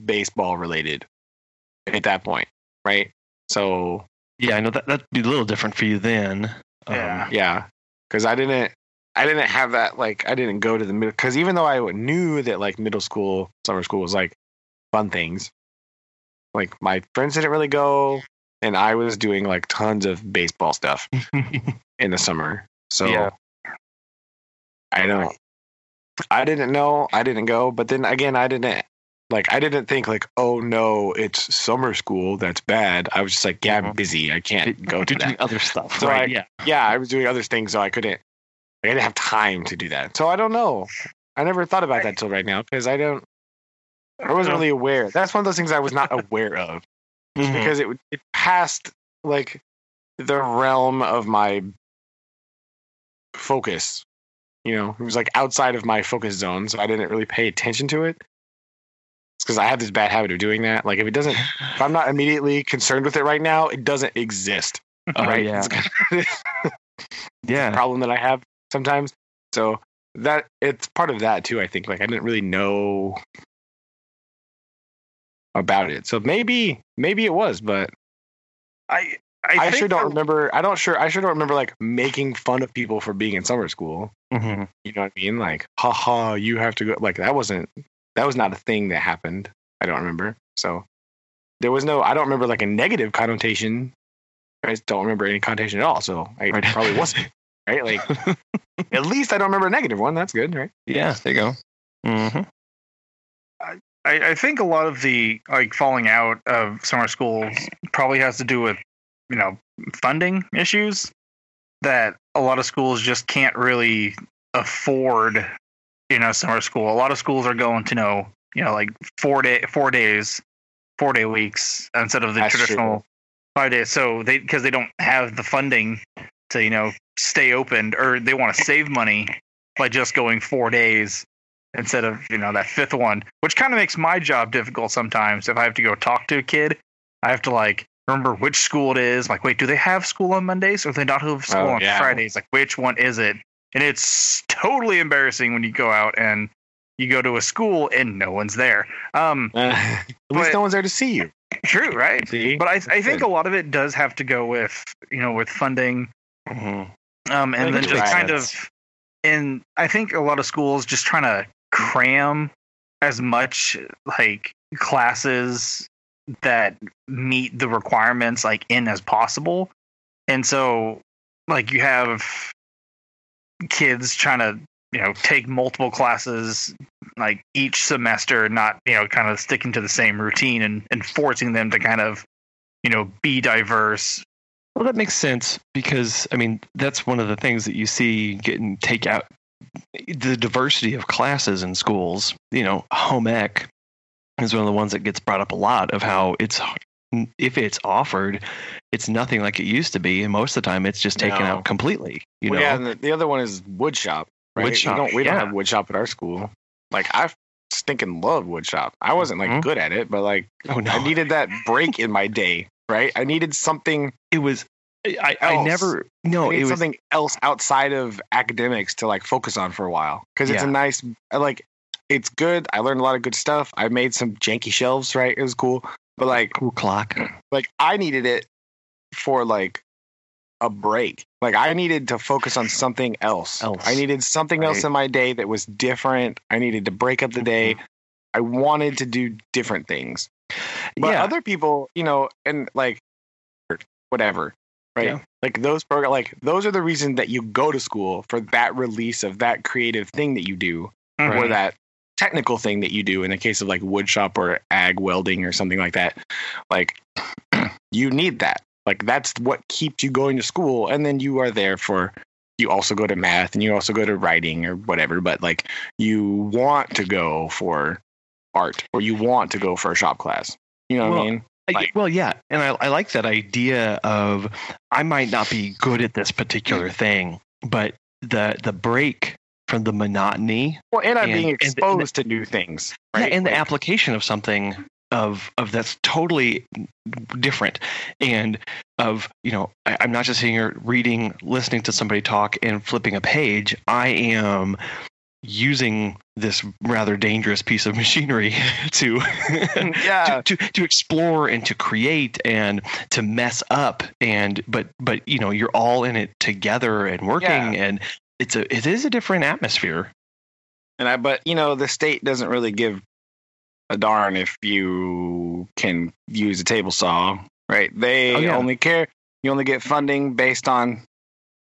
baseball related at that point, right? So Yeah, I know that that'd be a little different for you then. Um, Yeah. yeah, because I didn't, I didn't have that. Like, I didn't go to the middle. Because even though I knew that like middle school, summer school was like fun things, like my friends didn't really go, and I was doing like tons of baseball stuff in the summer. So Yeah. I don't. I didn't know. I didn't go. But then again, I didn't. like I didn't think like, oh no, it's summer school. That's bad. I was just like, yeah, I'm Mhm. busy. I can't go to that. other stuff, So right? I- yeah. Yeah, I was doing other things, so I couldn't. I didn't have time to do that. So I don't know. I never thought about that till right now because I don't. I wasn't really aware. That's one of those things I was not aware of Mhm. because it it passed like the realm of my focus. You know, it was like outside of my focus zone, so I didn't really pay attention to it. It's because I have this bad habit of doing that. Like if it doesn't, if I'm not immediately concerned with it right now, it doesn't exist. Oh, right? yeah. Kind of yeah. problem that I have sometimes. So that it's part of that too. I think like I didn't really know about it. So maybe maybe it was, but I I, I, sure don't remember. I don't sure. I sure don't remember like making fun of people for being in summer school. Mhm. You know what I mean? Like, haha, you have to go. Like that wasn't. That was not a thing that happened. I don't remember. So there was no. I don't remember like a negative connotation. I just don't remember any connotation at all. So I Right. probably wasn't. Right? Like at least I don't remember a negative one. That's good, right? Yeah. There you go. hmm I, I think a lot of the like falling out of summer schools probably has to do with you know funding issues that a lot of schools just can't really afford you know summer school. A lot of schools are going to know you know like four day four days four day weeks instead of the That's true. traditional five days. So they because they don't have the funding to you know stay open or they want to save money by just going four days instead of you know that fifth one, which kind of makes my job difficult sometimes. If I have to go talk to a kid, I have to like remember which school it is. Like, wait, do they have school on Mondays or do they not have school Oh, on yeah. Fridays? Like, which one is it? And it's totally embarrassing when you go out and you go to a school and no one's there. Um, at least no one's there to see you. true, right? See, But I, I think a lot of it does have to go with you know with funding hmm um, and then just kind of and i think a lot of schools just trying to cram as much like classes that meet the requirements like in as possible. And so like you have kids trying to you know take multiple classes like each semester not you know kind of sticking to the same routine and, and forcing them to kind of you know be diverse. Well, that makes sense because I mean that's one of the things that you see getting take out the diversity of classes in schools. You know, home ec is one of the ones that gets brought up a lot of how it's if it's offered, it's nothing like it used to be, and most of the time it's just taken No. out completely. You well, know, yeah, and the, the other one is wood shop. Right? Wood shop, We don't, we yeah. don't have wood shop at our school. Like I stinking love wood shop. I wasn't like Mhm. good at it, but like oh no, I needed that break in my day. Right? I needed something. it was. I, I never I no, needed it was something else outside of academics to like focus on for a while because it's Yeah. a nice. Like. It's good. I learned a lot of good stuff. I made some janky shelves. Right? It was cool. But like, cool clock. like I needed it for like a break. Like I needed to focus on something else. Else. I needed something else in my day that was different. I needed to break up the day. Mm-hmm. I wanted to do different things. But yeah, other people, you know, and like whatever, right? Yeah. Like those program like those are the reason that you go to school for that release of that creative thing that you do or Mhm. that technical thing that you do in the case of like wood shop or ag welding or something like that like you need that like that's what keeps you going to school and then you are there for you also go to math and you also go to writing or whatever but like you want to go for art or you want to go for a shop class you know what Well, i mean Like- well, yeah, and I, I like that idea of I might not be good at this particular mm-hmm. thing, but the the break from the monotony, well and i'm and- being and the- exposed to new things yeah, right and the application of something of of that's totally different, and of you know I, I'm not just sitting here reading, listening to somebody talk and flipping a page. I am using this rather dangerous piece of machinery to yeah to, to to explore and to create and to mess up and but but you know you're all in it together and working Yeah. and it's a it is a different atmosphere And I, but you know, the state doesn't really give a darn if you can use a table saw, right? They Oh, yeah. only care. You only get funding based on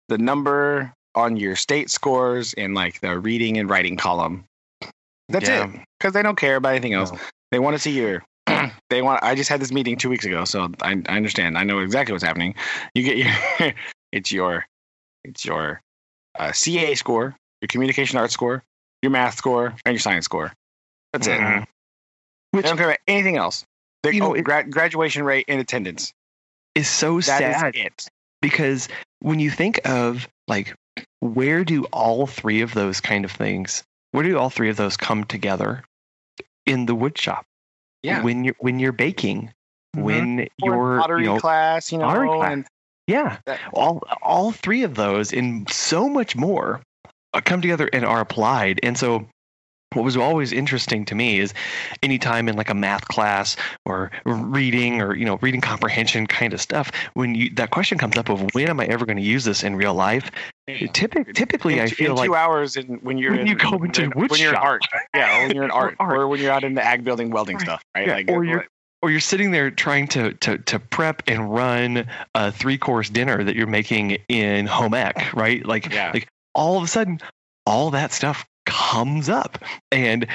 the number on your state scores in like the reading and writing column. That's Yeah. it, because they don't care about anything else. No. They want to see your. they want. I just had this meeting two weeks ago, so I, I understand. I know exactly what's happening. You get your. it's your. It's your uh, CA score, your communication arts score, your math score, and your science score. That's it. Mhm. They don't care about anything else. They, You know, oh, it- gra- graduation rate and attendance. Is so That is sad it. because when you think of like where do all three of those kind of things where do all three of those come together in the wood shop Yeah. when you're when you're baking Mhm. when Or you're pottery you know, class, you know, pottery class. and yeah That- all all three of those and so much more uh, come together and are applied and so what was always interesting to me is anytime in like a math class or reading or you know reading comprehension kind of stuff when you that question comes up of when am i ever going to use this in real life Typic, typically in, i feel in like two hours in, when you're when in, you go into in- wood when you're in art, yeah, when you're in art, art. or when you're out in the ag building welding Right. stuff, right? Yeah, Like, or uh, you're or you're sitting there trying to to to prep and run a three course dinner that you're making in home ec, right? Like Yeah. like all of a sudden all that stuff comes up. And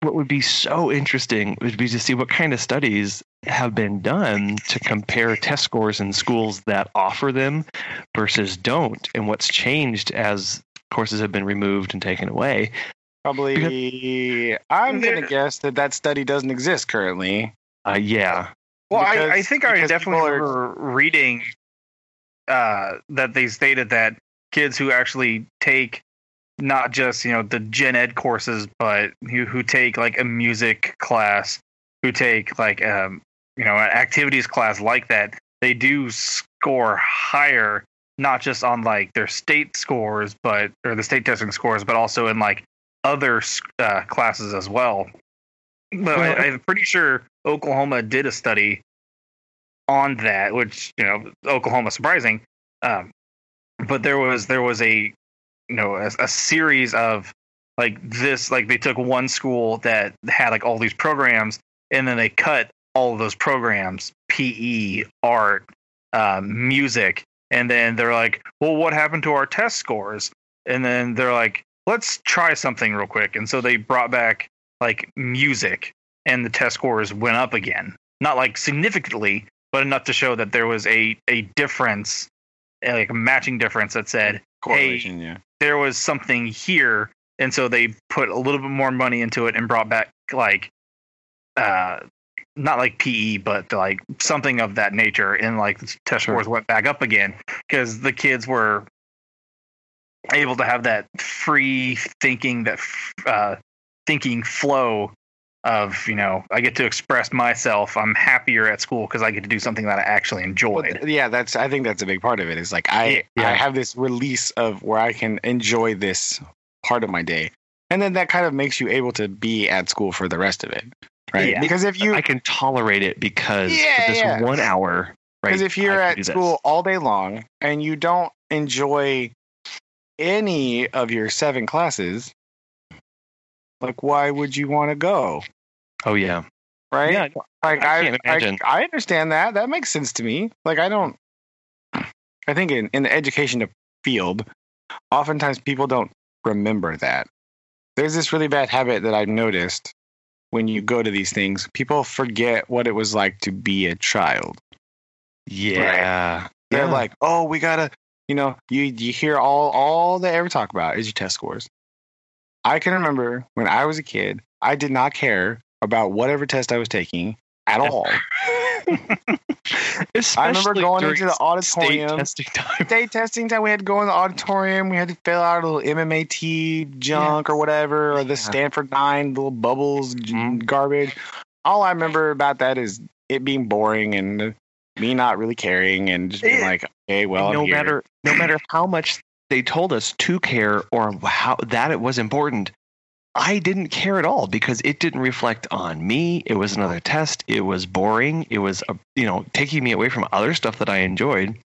what would be so interesting would be to see what kind of studies have been done to compare test scores in schools that offer them versus don't and what's changed as courses have been removed and taken away. probably. I'm gonna guess that that study doesn't exist currently. Uh, yeah. Well, I, I think I definitely are- remember reading uh, that they stated that kids who actually take not just you know the gen ed courses, but who who take like a music class, who take like um you know an activities class like that, they do score higher, not just on like their state scores, but or the state testing scores, but also in like other uh, classes as well. But I, I'm pretty sure Oklahoma did a study on that, which you know Oklahoma surprising. Um, but there was there was a you know a, a series of like this like they took one school that had like all these programs and then they cut all of those programs PE art um, music and then they're like well what happened to our test scores? And then they're like let's try something real quick. And so they brought back like music and the test scores went up again. Not like significantly but enough to show that there was a a difference like a matching difference that said Correlation, yeah. there was something here and so they put a little bit more money into it and brought back like uh not like PE but like something of that nature and like the test Sure. scores went back up again because the kids were able to have that free thinking that uh thinking flow of you know I get to express myself I'm happier at school because I get to do something that I actually Well, enjoyed th- yeah, that's. I think that's a big part of it. Is like I, Yeah. I have this release of where I can enjoy this part of my day, and then that kind of makes you able to be at school for the rest of it, right? Yeah. Because if you, I can tolerate it because Yeah, this yeah. one hour, right? because if you're at do this. school all day long and you don't enjoy any of your seven classes, like why would you want to go, oh yeah, right? yeah, Like I I, I. I, understand that. That makes sense to me. Like I don't. I think in in the education field, oftentimes people don't remember that. There's this really bad habit that I've noticed when you go to these things. People forget what it was like to be a child. yeah, They're Yeah. like, "Oh, we gotta," you know. You you hear all all they ever talk about is your test scores. I can remember when I was a kid, I did not care about whatever test I was taking at all. Especially going during into the auditorium. state testing time. day testing time, we had to go in the auditorium. We had to fill out a little MMAT junk or whatever, or the Yeah. Stanford Nine little bubbles Mhm. garbage. All I remember about that is it being boring and me not really caring and just being It- like, okay, well, no matter no matter how much they told us to care or how that it was important. I didn't care at all because it didn't reflect on me. It was another test. It was boring. It was uh, you know taking me away from other stuff that i enjoyed.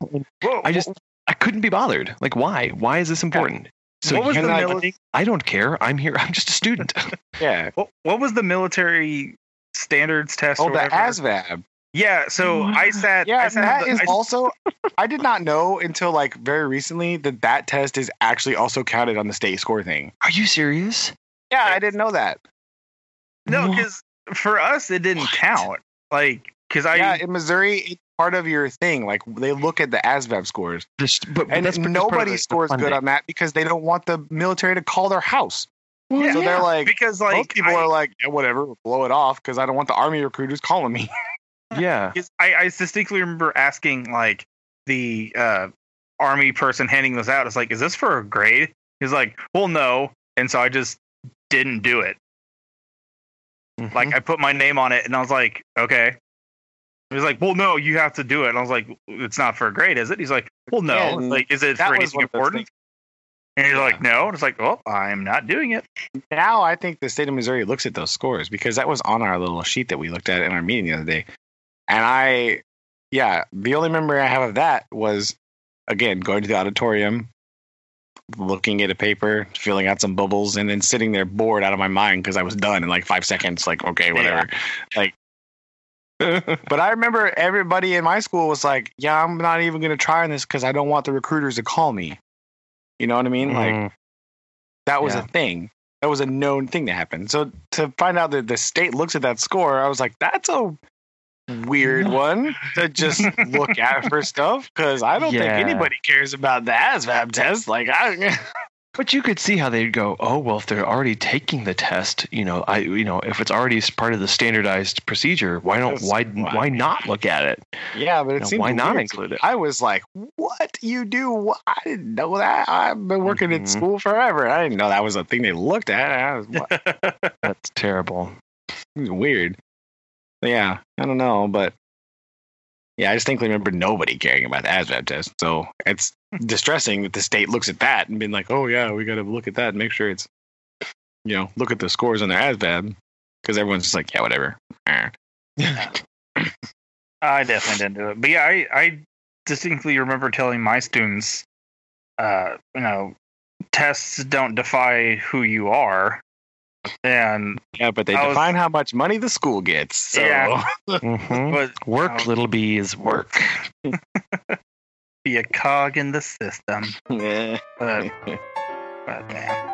Well, i just i couldn't be bothered. Like why? Why is this important? So What was the know, mili- i don't care. I'm here. I'm just a student. Yeah. What, what was the military standards test? Oh, or the whatever? ASVAB. Yeah, so I sat. Yeah, I sat that the- is I- also. I did not know until like very recently that that test is actually also counted on the state score thing. are you serious Yeah, I didn't know that. no, because for us it didn't What? count. Like because I yeah, in Missouri, it's part of your thing. Like they look at the ASVAB scores, This, but, but and that's because part of nobody the- the scores good on that because they don't want the military to call their house. Yeah. so they're like, because most like people I, are like, yeah, whatever, blow it off because I don't want the army recruiters calling me. Yeah. I, I distinctly remember asking like the uh, army person handing this out. It's like, is this for a grade? He's like, well, no, and so I just didn't do it. Like Mm-hmm. I put my name on it, and I was like, okay. He's like, well, no, you have to do it. And I was like, it's not for a grade, is it? He's like, well, no. Yeah, like, is it for anything one of those important? And he's like, no. And it's like, well, I'm not doing it. now I think the state of Missouri looks at those scores because that was on our little sheet that we looked at in our meeting the other day. And I, yeah, the only memory I have of that was, again, going to the auditorium, looking at a paper, filling out some bubbles, and then sitting there bored out of my mind because I was done in like five seconds. Like, okay, whatever. Like, but I remember everybody in my school was like, yeah, I'm not even going to try on this because I don't want the recruiters to call me. You know what I mean? Like, Mm. that was Yeah. a thing. That was a known thing that happened. So to find out that the state looks at that score, I was like, that's a weird one to just look at for stuff because I don't Yeah. think anybody cares about the ASVAB test. Like, I, But you could see how they'd go, oh well, if they're already taking the test, you know, I, you know, if it's already part of the standardized procedure, why don't why Why? why not look at it? yeah, but it Now, seemed why not include it? I was like, what you do? I didn't know that. I've been working Mhm. at school forever. I didn't know that was a thing they looked at. Was? That's terrible. Weird. Yeah, I don't know, but yeah, I distinctly remember nobody caring about the ASVAB test. So it's distressing that the state looks at that and been like, "Oh yeah, we got to look at that and make sure it's, you know, look at the scores on their ASVAB," because everyone's just like, "Yeah, whatever." I definitely didn't do it. But yeah, I, I distinctly remember telling my students, uh, you know, tests don't defy who you are. And Yeah, but they I was- define how much money the school gets. So Yeah. Mhm. but Work, Oh. little bees, work. be a cog in the system. Yeah. But, but man.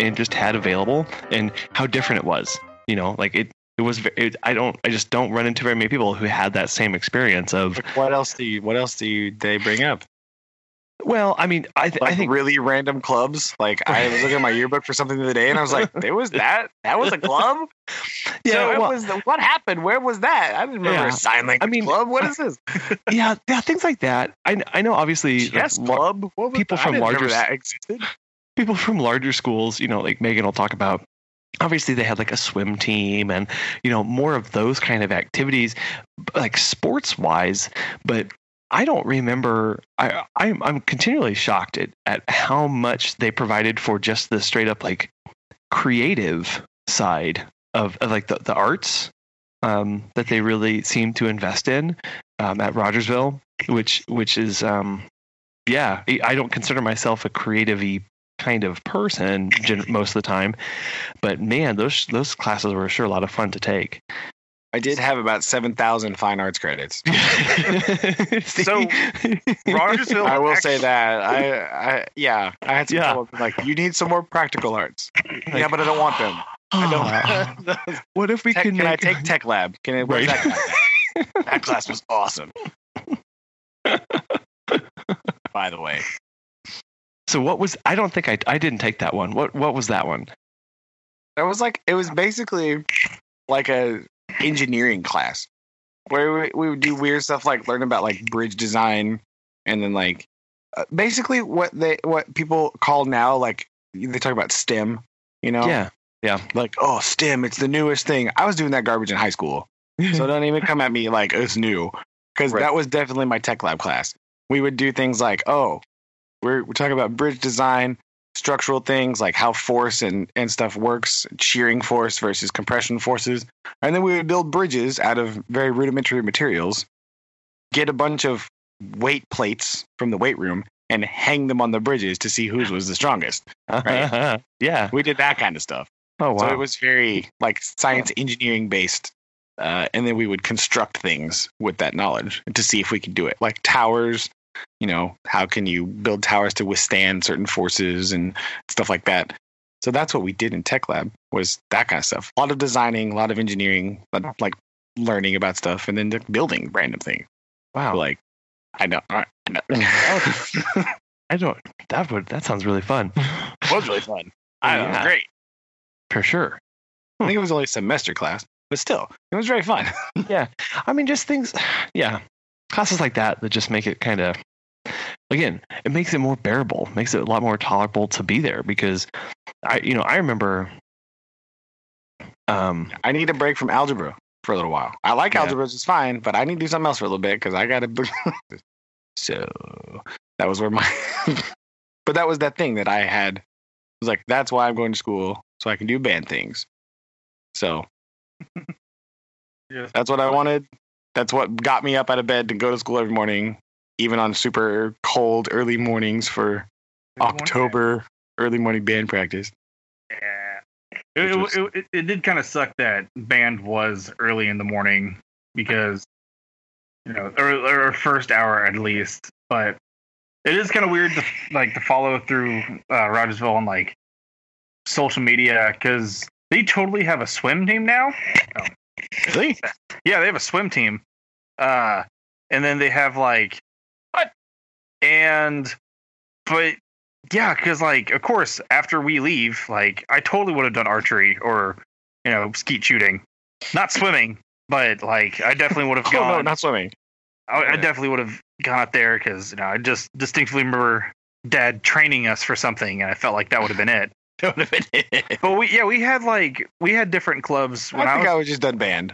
and just had available and how different it was you know like it it was it, i don't i just don't run into very many people who had that same experience of what else do you? What else do you? They bring up? well i mean i, th- Like I think really random clubs. Like I was looking at my yearbook for something the other day, and I was like, "There was that. That was a club." yeah so well, what was the, what happened? Where was that? I didn't remember Yeah. a sign language I mean- club. What is this? yeah yeah things like that i, I know obviously like, club. What was people I from larger that existed. people from larger schools, you know, like Megan will talk about. Obviously, they had like a swim team and you know more of those kind of activities, like sports wise. But I don't remember. I I'm, I'm continually shocked at at how much they provided for just the straight up like creative side of, of like the, the arts um, that they really seem to invest in um, at Rogersville, which which is um, yeah, I- don't consider myself a creative kind of person most of the time, but man, those those classes were sure a lot of fun to take. I did have about seven thousand fine arts credits. So, Rogersville- I will say that I, I yeah, I had to Yeah. come up like, you need some more practical arts. yeah, but I don't want them. I don't. what if we Tech- could can I take tech lab? Can I? Where's Right. that class? at? that class was awesome. By the way, So what was? I don't think I I didn't take that one. What what was that one? that was like it was basically like a engineering class where we, we would do weird stuff like learn about like bridge design and then like uh, basically what they what people call now like they talk about STEM. You know, Yeah, Yeah. like oh STEM, it's the newest thing. I was doing that garbage in high school. so don't even come at me like it's new because Right. that was definitely my tech lab class we would do things like oh we're, we're talking about bridge design structural things like how force and, and stuff works shearing force versus compression forces and then we would build bridges out of very rudimentary materials get a bunch of weight plates from the weight room and hang them on the bridges to see whose was the strongest Right. yeah. we did that kind of stuff Oh wow. so it was very like science engineering based. Uh, and then we would construct things with that knowledge to see if we could do it, like towers you know, how can you build towers to withstand certain forces and stuff like that. So that's what we did in tech lab was that kind of stuff. A lot of designing, a lot of engineering, but like learning about stuff, and then the building random things. Wow. Like, I know, I know. I don't. That would. That sounds really fun. it was really fun. I know, was Yeah. great. For sure. I hmm. think it was only a semester class, but still, it was very fun. Yeah. I mean, just things. Yeah. Classes like that that just make it kind of. Again, it makes it more bearable. Makes it a lot more tolerable to be there because, I you know I remember. Um. I need a break from algebra for a little while. I like Yeah. algebra, it's fine, but I need to do something else for a little bit because I got to. so that was where my. but that was that thing that I had. It was like, that's why I'm going to school, so I can do band things. So Yeah. that's what I wanted. That's what got me up out of bed to go to school every morning, even on super cold early mornings for October early morning band practice. Yeah. It, it, was- it, it, it did kind of suck that band was early in the morning because, you know, or, or first hour at least. But it is kind of weird to like to follow through uh, Rogersville on like social media because they totally have a swim team now. Really? Yeah, they have a swim team. Uh, and then they have like what? And but yeah, because like of course after we leave, like I totally would have done archery or you know skeet shooting, not swimming, but like I definitely would have Oh, gone. no, not swimming. I, I definitely would have gone out there because you know I just distinctly remember Dad training us for something, and I felt like that would have been it. Would have been it. But we yeah we had like we had different clubs when I I, think was I was just done band.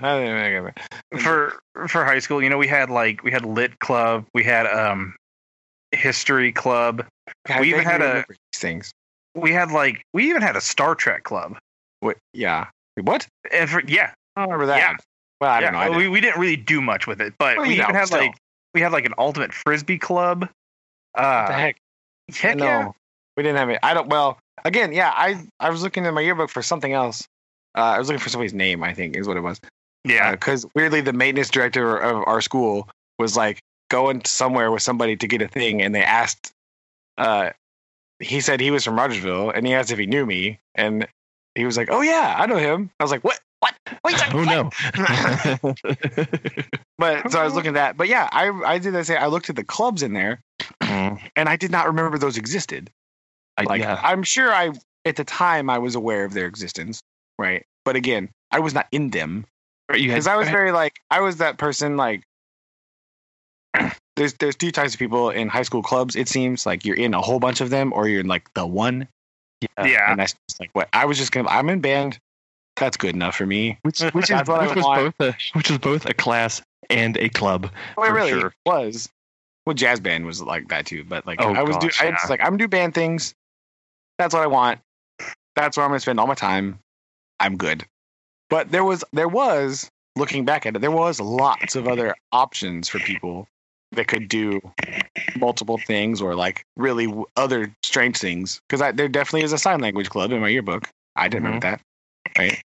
For for high school, you know, we had like we had lit club, we had um history club, I We even had a- things. we had like we even had a Star Trek club. What? Yeah. What? For yeah, I remember that. Yeah. Well, I yeah, don't know. I we we didn't really do much with it, but Well, we even know, had still. like we had like an ultimate frisbee club. what the Uh, heck? heck no, yeah, we didn't have it. I don't. Well, again, yeah. I I was looking in my yearbook for something else. Uh, I was looking for somebody's name. I think is what it was. yeah, Because weirdly, the maintenance director of our school was like going somewhere with somebody to get a thing, and they asked. Uh, he said he was from Rogersville, and he asked if he knew me, and he was like, "Oh yeah, I know him." I was like, "What? What? What?" you Oh no. But so I was looking at that. But yeah, I I did that say I looked at the clubs in there, Mm, and I did not remember those existed. I, Like yeah. I'm sure I at the time I was aware of their existence, right? But again, I was not in them because I was very like I was that person like. There's there's two types of people in high school clubs. It seems like you're in a whole bunch of them, or you're in like the one, yeah. yeah. and that's just like what I was just gonna. I'm in band. That's good enough for me. Which which is I which was want. both a which was both a class and a club. Well, it really sure. was. Well, jazz band was like that too, but like Oh, I was do, gosh, I yeah. was like I'm do band things. That's what I want. That's where I'm gonna spend all my time. I'm good. But there was there was looking back at it, there was lots of other options for people that could do multiple things or like really w- other strange things. Because there definitely is a sign language club in my yearbook. I didn't remember mm-hmm. that. Right?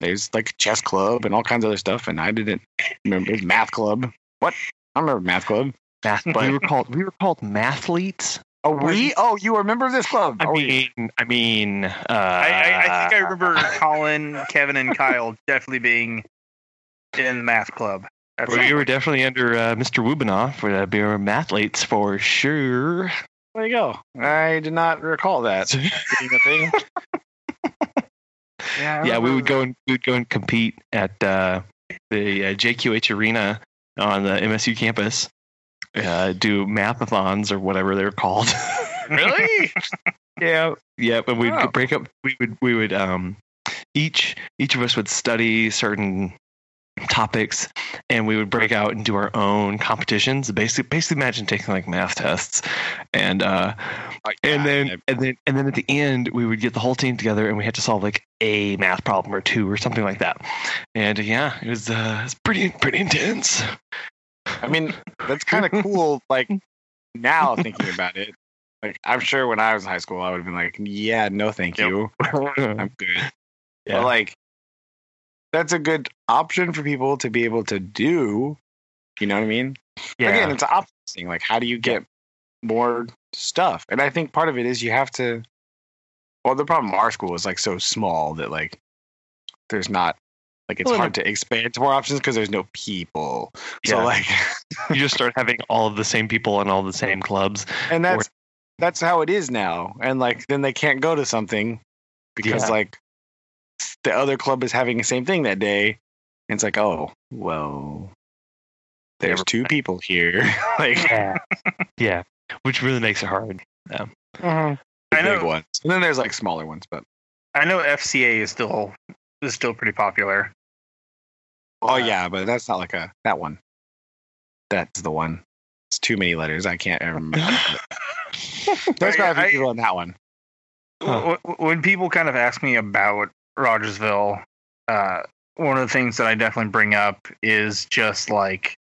There's like chess club and all kinds of other stuff, and I didn't remember there's math club. What? I don't remember math club. Math, But- we were called we were called mathletes. Oh, we? Oh, you were a member of this club? I oh, mean, I mean, uh, I, I, I think I remember Colin, Kevin, and Kyle definitely being in the math club. That's we were definitely under uh, Mr. Wubanoff with uh, we were mathletes for sure. there you go. I did not recall that being a thing. yeah, yeah, we would go and we would go and compete at uh, the uh, JQH Arena on the MSU campus. Uh, do mathathons or whatever they're called. Really? yeah, yeah. But we'd Oh. break up. We would we would um each each of us would study certain topics and we would break out and do our own competitions basically basically imagine taking like math tests and uh and then and then and then at the end we would get the whole team together and we had to solve like a math problem or two or something like that and yeah it was uh it was pretty pretty intense I mean, that's kind of cool. Like now thinking about it, like I'm sure when I was in high school, I would have been like, "Yeah, no, thank Yep. you, I'm good." Yeah. But like, that's a good option for people to be able to do. You know what I mean? yeah Again, it's an option thing. Like, how do you get more stuff. And I think part of it is you have to. Well, the problem our school is like so small that like there's not like it's Well, hard to expand to more options because there's no people. So like, you just start having all of the same people and all the same clubs. and that's that's how it is now. And like then they can't go to something because Yeah. like the other club is having the same thing that day. And it's like, oh well, there's Never two people here. like Yeah. yeah. Which really makes it hard. Mm-hmm. the I big know. ones. And then there's like smaller ones, but I know FCA is still is still pretty popular. Oh Uh, yeah, but that's not like a that one. That's the one. It's too many letters. I can't remember. There's quite a few I- people on that one. Huh. Wh- wh- When people kind of ask me about Rogersville, uh, one of the things that I definitely bring up is just like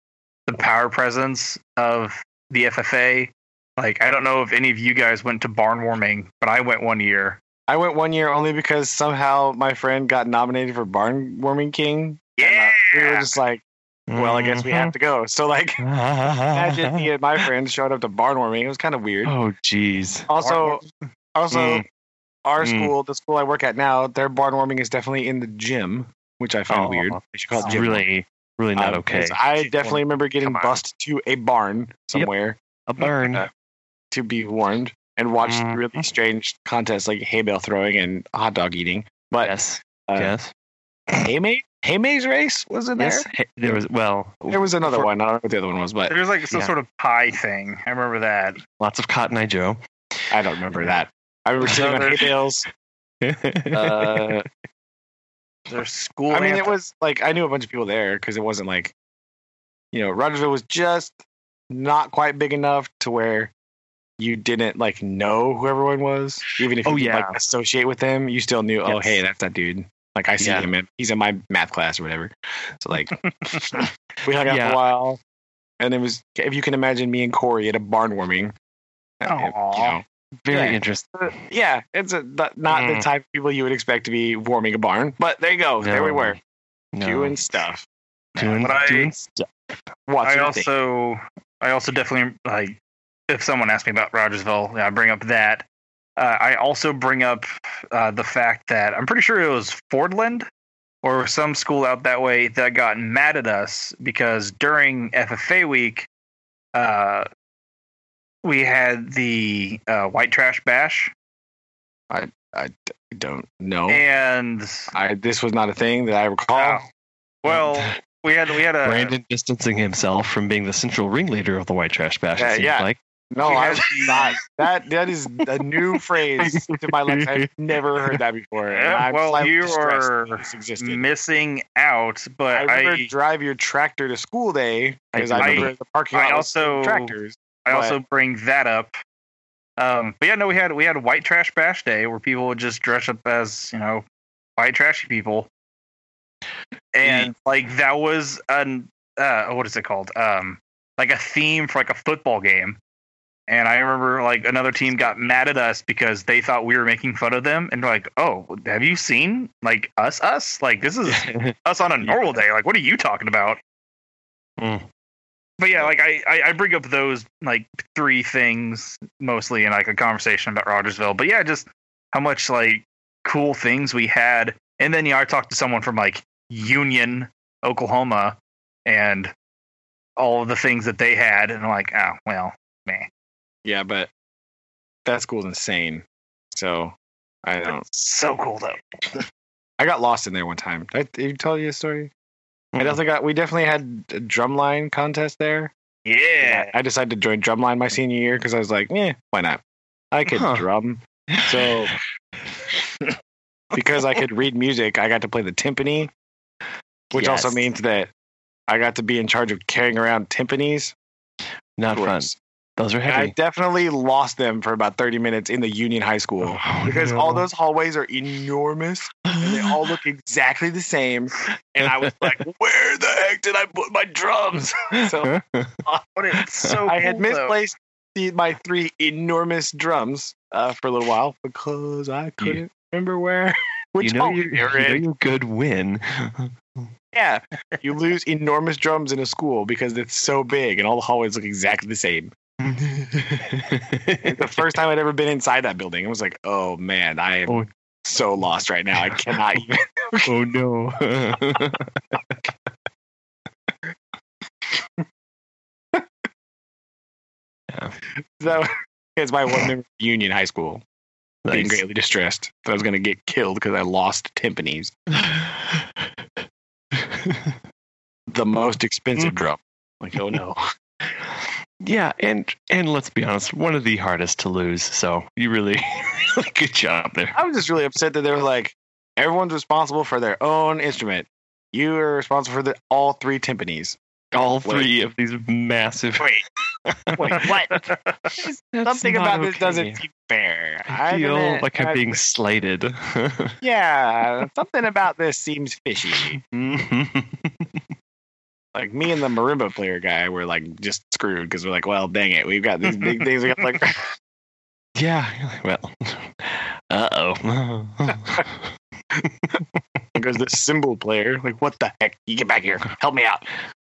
the power presence of the FFA. Like, I don't know if any of you guys went to barn warming, but I went one year. I went one year only because somehow my friend got nominated for Barn Warming King. Yeah, we were just like, well, I guess we have to go. So like, imagine me and my friends showed up to barn warming. It was kind of weird. Oh, jeez. Also, also, Mm. our Mm. school, the school I work at now, their barn warming is definitely in the gym, which I find Oh, weird. They should call it It's gym. really, really not Um, okay. 'cause I definitely remember getting Come bussed to a barn somewhere A burn. uh, to be warned and watched Mhm. really strange contests like hay bale throwing and hot dog eating. But yes. uh, yes. Haymaze, Haymaze race was in there. Yes. Hey, There was well. There was another for- one. I don't know what the other one was, but there was like some Yeah. sort of pie thing. I remember that. Lots of Cotton Eye Joe. I don't remember that. I remember sitting on hay bales. Uh, There's school. I mean, it was like I knew a bunch of people there because it wasn't like, you know, Rogersville was just not quite big enough to where you didn't like know who everyone was. Even if you Oh, didn't, yeah. like associate with them, you still knew. Oh, hey, that's that dude. Like I see Yeah. him. In, he's in my math class or whatever. So like, we hung out for a while, and it was if you can imagine me and Corey at a barn warming. uh, You know, Very Yeah. interesting. yeah, it's a, not not the Mm. type of people you would expect to be warming a barn. But there you go. There we were No. doing stuff. doing, But I- doing stuff. Watching I a thing. also, I also definitely like if someone asks me about Rogersville, yeah, I bring up that. Uh, I also bring up uh, the fact that I'm pretty sure it was Fordland or some school out that way that got mad at us because during FFA week, uh, we had the uh, white trash bash, I I don't know. and I this was not a thing that I recall. uh, well, we had we had a Brandon distancing himself from being the central ringleader of the white trash bash. Yeah, it seems yeah. like. No, I was not. That that is a new phrase to my life. I've never heard that before. Yeah, I'm well, you are that this existed. missing out, I but remember I drive your tractor to school day because I, I- remember the parking lot I also- tractors. I But- also bring that up. Um, but yeah, no, we had we had white trash bash day where people would just dress up as you know white trashy people, and like that was an uh, what is it called? Um, like a theme for like a football game. And I remember like another team got mad at us because they thought we were making fun of them, and like, "Oh, have you seen like us? Us like this is us on a normal day. Like, what are you talking about?" Mm. But yeah, like I, I, bring up those like three things mostly in like a conversation about Rogersville. But yeah, just how much like cool things we had. And then yeah, I talked to someone from like Union, Oklahoma, and all of the things that they had, and I'm like, oh well, man, Yeah, but that school's insane. So I don't. so cool though. I got lost in there one time. Did I, did you tell you a story? I Mm. definitely got. We definitely had a drumline contest there. Yeah, I decided to join drumline my senior year because I was like, eh, why not? I could Huh. drum. So because I could read music, I got to play the timpani, which also means that I got to be in charge of carrying around timpanis. Not fun. Gross. Those are And I definitely lost them for about 30 minutes in the Union High School Oh, because no. all those hallways are enormous and they all look exactly the same. And I was like, where the heck did I put my drums? So but it's so. I had cool, though. misplaced the, my three enormous drums uh, for a little while because I couldn't remember where. Which you know, you're, were you know in. you could win. Yeah, you lose enormous drums in a school because it's so big and all the hallways look exactly the same. the first time I'd ever been inside that building. I was like, oh man, I am Oh. so lost right now. I cannot even. oh no. That was my one memory of Union High School. Being greatly distressed that I was going to get killed because I lost timpanis, the most expensive mm. drum. Like, oh no. Yeah, and and let's be honest, one of the hardest to lose. So you really, really good job there. I was just really upset that they were like, everyone's responsible for their own instrument. You are responsible for the all three timpanis. All three of these massive. Wait, wait, what? Something about this doesn't seem fair. I feel didn't- like I'm I- being slighted. Yeah, something about this seems fishy. Like me and the marimba player guy were like just screwed because we're like, well, dang it, we've got these big things. We got like, yeah. Well. Uh oh. goes the cymbal player. Like, what the heck? You get back here. Help me out.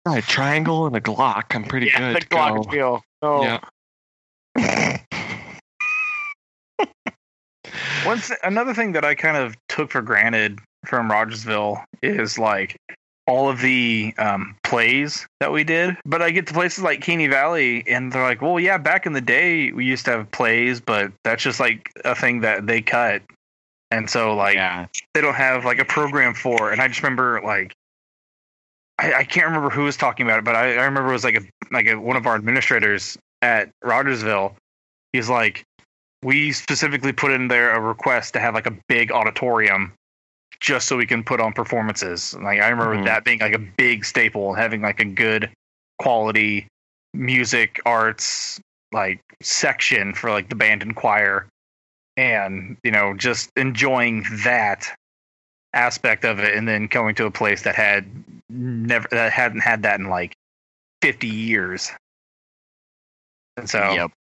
a triangle and a Glock. I'm pretty yeah, good. the to go. glockenspiel. Oh, Yeah. Once another thing that I kind of took for granted from Rogersville is like all of the um, plays that we did. But I get to places like Caney Valley, and they're like, "Well, yeah, back in the day we used to have plays, but that's just like a thing that they cut." And so, like, yeah. they don't have like a program for. And I just remember like I, I can't remember who was talking about it, but I, I remember it was like a like a, one of our administrators at Rogersville. He's like, we specifically put in there a request to have like a big auditorium just so we can put on performances. Like I remember Mhm. that being like a big staple, having like a good quality music arts like section for like the band and choir and you know just enjoying that aspect of it and then going to a place that had never that hadn't had that in like 50 years and so Yep.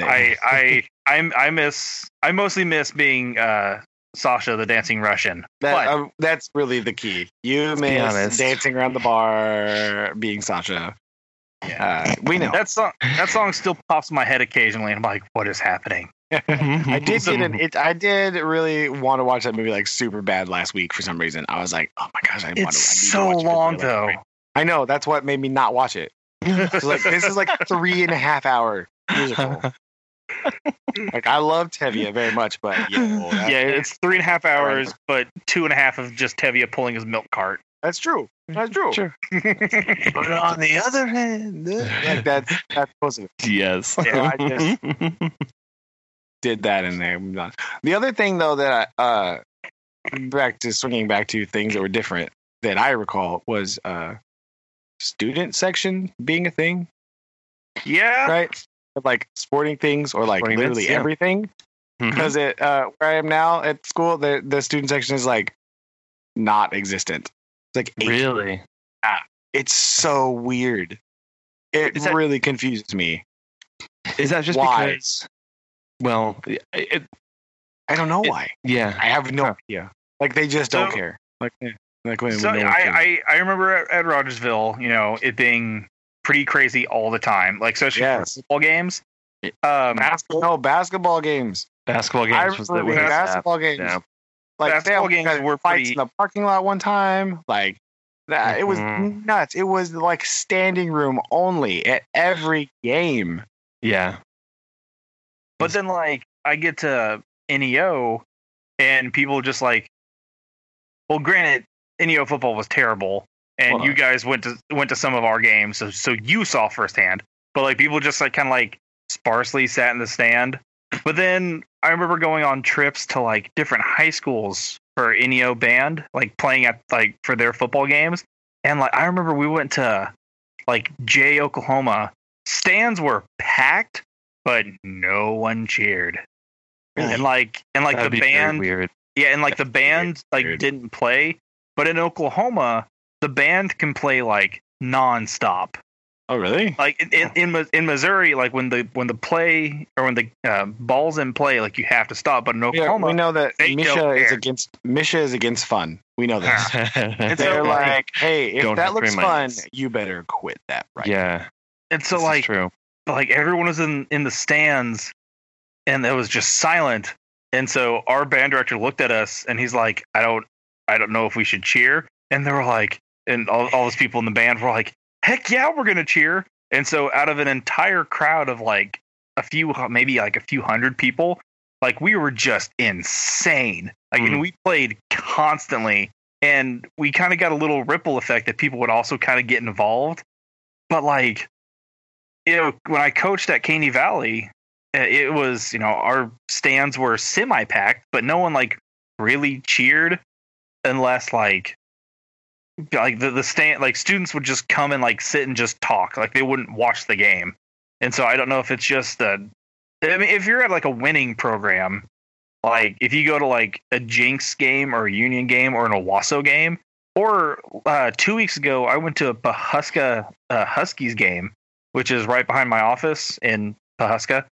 I I I'm I miss I mostly miss being uh Sasha the dancing Russian. that, um, that's really the key. You miss dancing around the bar, being Sasha. Uh, we know. that song that song still pops in my head occasionally and I'm like, what is happening? I did get an, it. I did really want to watch that movie like super bad last week for some reason. I was like, oh my gosh, I want to. It's need to so watch long like, though. I know that's what made me not watch it. Like this is like three and a half hour musical. Like I love Tevye very much, but yeah, well, that- Yeah, it's three and a half hours, but two and a half of just Tevye pulling his milk cart. that's true. That's true. Sure. But on the other hand, like that's that's supposed to yes. Yeah, I just- did that in there. The other thing though that I, uh back to swinging back to things that were different that I recall was uh student section being a thing, yeah. right? Like sporting things or like Sporting literally events, yeah. everything. Mhm. Because it uh where I am now at school, the the student section is like not existent. It's like eight. Really? It's so weird. It that- really confuses me. Is that just Why? because? Well, it, I don't know It- why. yeah. I have no Huh. idea. Like they just don't care. Like, eh, like when, So no. I, I I remember at, at Rogersville, you know, it being pretty crazy all the time, like especially Yes. for football games. Um, basketball, no basketball games. Basketball I games was the remember way basketball games. Yeah. Like Basketball they games were fights pretty- in the parking lot one time. Like that, it was Mhm. nuts. It was like standing room only at every game. Yeah. But then, like, I get to NEO, and people just like, well, granted, NEO football was terrible, and Well, you uh, guys went to went to some of our games, so so you saw firsthand. But like, people just like kind of like sparsely sat in the stand. But then I remember going on trips to like different high schools for NEO band, like playing at like for their football games, and like I remember we went to like Jay, Oklahoma. Stands were packed, but no one cheered. And like and like That'd the band weird. yeah, and like the band like weird. didn't play, but in Oklahoma, the band can play like nonstop. Oh, really? Like in in, in, in Missouri, like when the when the play or when the uh, ball's in play, like you have to stop. But in Yeah, Oklahoma, we know that they Misha is against Misha is against fun. We know this. They're okay. like, hey, if Don't that looks fun, us. you better quit that right. Yeah. and so this like true. but like everyone was in in the stands, and it was just silent. And so our band director looked at us, and he's like, "I don't, I don't know if we should cheer." And they were like, and all all those people in the band were like, "Heck yeah, we're gonna cheer!" And so out of an entire crowd of like a few, maybe like a few hundred people, like we were just insane. Like, and Mm. we played constantly, and we kind of got a little ripple effect that people would also kind of get involved. But like, you know, when I coached at Caney Valley, uh, it was you know our stands were semi packed, but no one like really cheered unless like like the the stand like students would just come and like sit and just talk like they wouldn't watch the game and so i don't know if it's just a i mean if you're at like a winning program like if you go to like a jenks game or a union game or an owasso game or uh two weeks ago i went to a pawhuska uh, huskies game which is right behind my office in pawhuska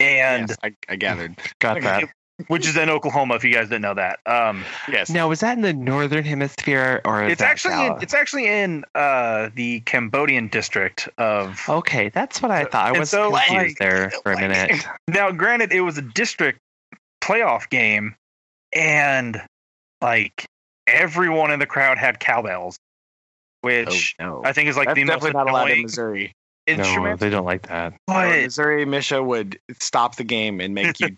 And- Yes, I, I gathered. Got that. Which is in oklahoma if you guys didn't know that um Yes. Now, was that in the northern hemisphere or is it's that actually in, it's actually in uh the cambodian district of okay, that's what I thought. I was so, confused like- there for a minute. Now, granted, it was a district playoff game, and like everyone in the crowd had cowbells, which oh, no. I think is like That's the most definitely not allowed in annoying Missouri. No, instrument. they don't like that. Or but Missouri Misha would stop the game and make you.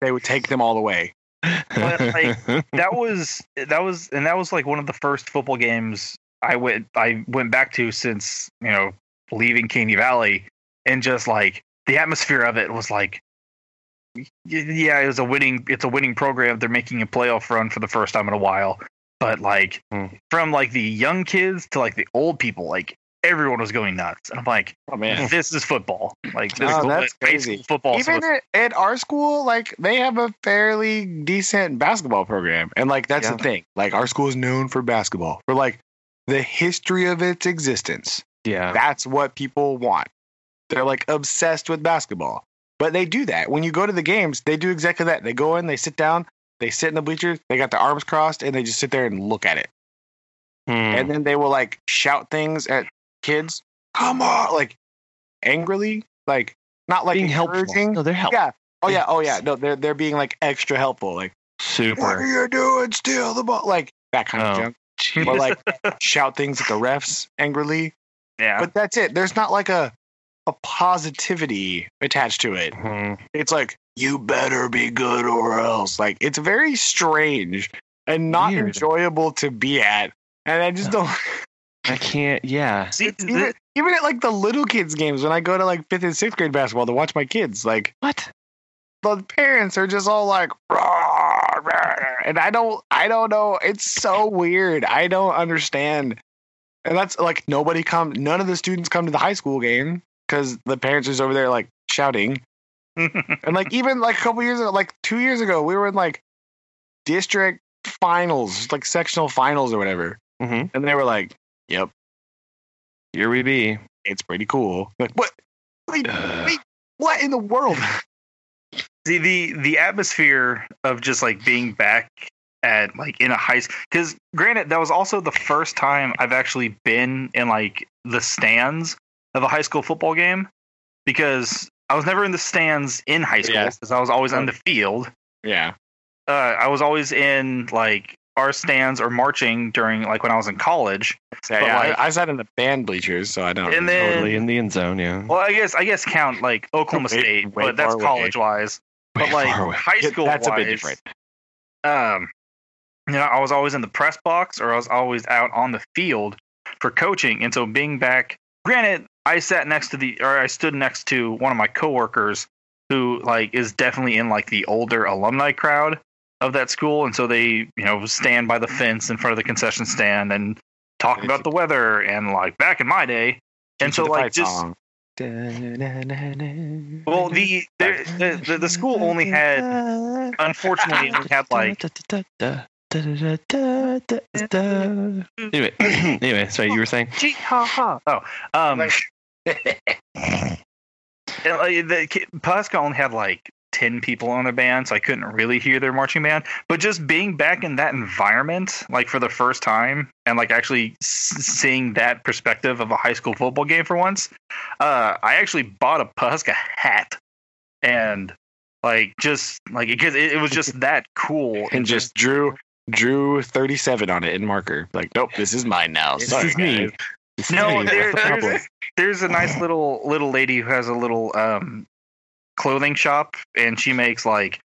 they would take them all away. But, like, that was that was and that was like one of the first football games I went I went back to since you know leaving Caney Valley, and just like the atmosphere of it was like. Yeah, it was a winning. It's a winning program. They're making a playoff run for the first time in a while. But like, Hmm. from like the young kids to like the old people, like everyone was going nuts. And I'm like, Oh man. this is football. Like, this Oh, is that's crazy. football. Even it's- at, at our school, like they have a fairly decent basketball program, and like that's Yeah. the thing. Like our school is known for basketball, for like the history of its existence. yeah. That's what people want. They're like obsessed with basketball. But they do that. When you go to the games, they do exactly that. They go in, they sit down, they sit in the bleachers, they got their arms crossed, and they just sit there and look at it. Hmm. And then they will like shout things at kids. Come on, like angrily, like not like being helpful. No, they're helpful. Yeah. Oh yeah. Oh yeah. No, they're they're being like extra helpful. Like, super. what are you doing? Steal the ball. Like that kind of Oh. junk. Or like shout things at the refs angrily. yeah. But that's it. There's not like a a positivity attached to it. Hmm. It's like you better be good or else. Like it's very strange and not Weird. enjoyable to be at. And I just don't. I can't. Yeah. See, It's th- even even at like the little kids games when I go to like fifth and sixth grade basketball to watch my kids, like What? the parents are just all like, "Rah, rah," and I don't, I don't know. It's so weird. I don't understand. And that's like nobody come. None of the students come to the high school game because the parents are just over there like shouting. And like even like a couple years ago, like two years ago, we were in like district finals, like sectional finals or whatever, hmm and they were like, "Yep, Here we be. it's pretty cool." Like what? Wait, Ugh. wait, what in the world? See the the atmosphere of just like being back at like in a high school because granted that was also the first time I've actually been in like the stands of a high school football game because I was never in the stands in high school Yes. because I was always on the field. Yeah, Uh, I was always in like our stands or marching during like when I was in college. yeah. But, yeah, like- I, I sat in the band bleachers, so I don't. And then- Totally in the end zone. Yeah. Well, I guess I guess count like Oklahoma Way- State, way but that's away. college wise. Way But like high Yeah, school that's a bit wise, different. um, you know, I was always in the press box or I was always out on the field for coaching. And so being back, granted, I sat next to the, or I stood next to one of my coworkers who like is definitely in like the older alumni crowd of that school. And so they, you know, stand by the fence in front of the concession stand and talk about the weather and like back in my day. And so like just, song. well, the, the, the, the, the school only had, unfortunately, only had like, Anyway, anyway, sorry, you were saying. Ha ha. Oh, um, and, like, the ki- Pascal only had like 10 people on a band, so I couldn't really hear their marching band. But just being back in that environment, like for the first time, and like actually s- seeing that perspective of a high school football game for once, uh, I actually bought a Pawhuska hat. And like just like because it, it was just that cool and just drew drew 37 on it in marker. Like, nope, this is mine now. This Sorry, is me. guys. No, there, What's the problem? there's, there's a nice little little lady who has a little um, clothing shop, and she makes like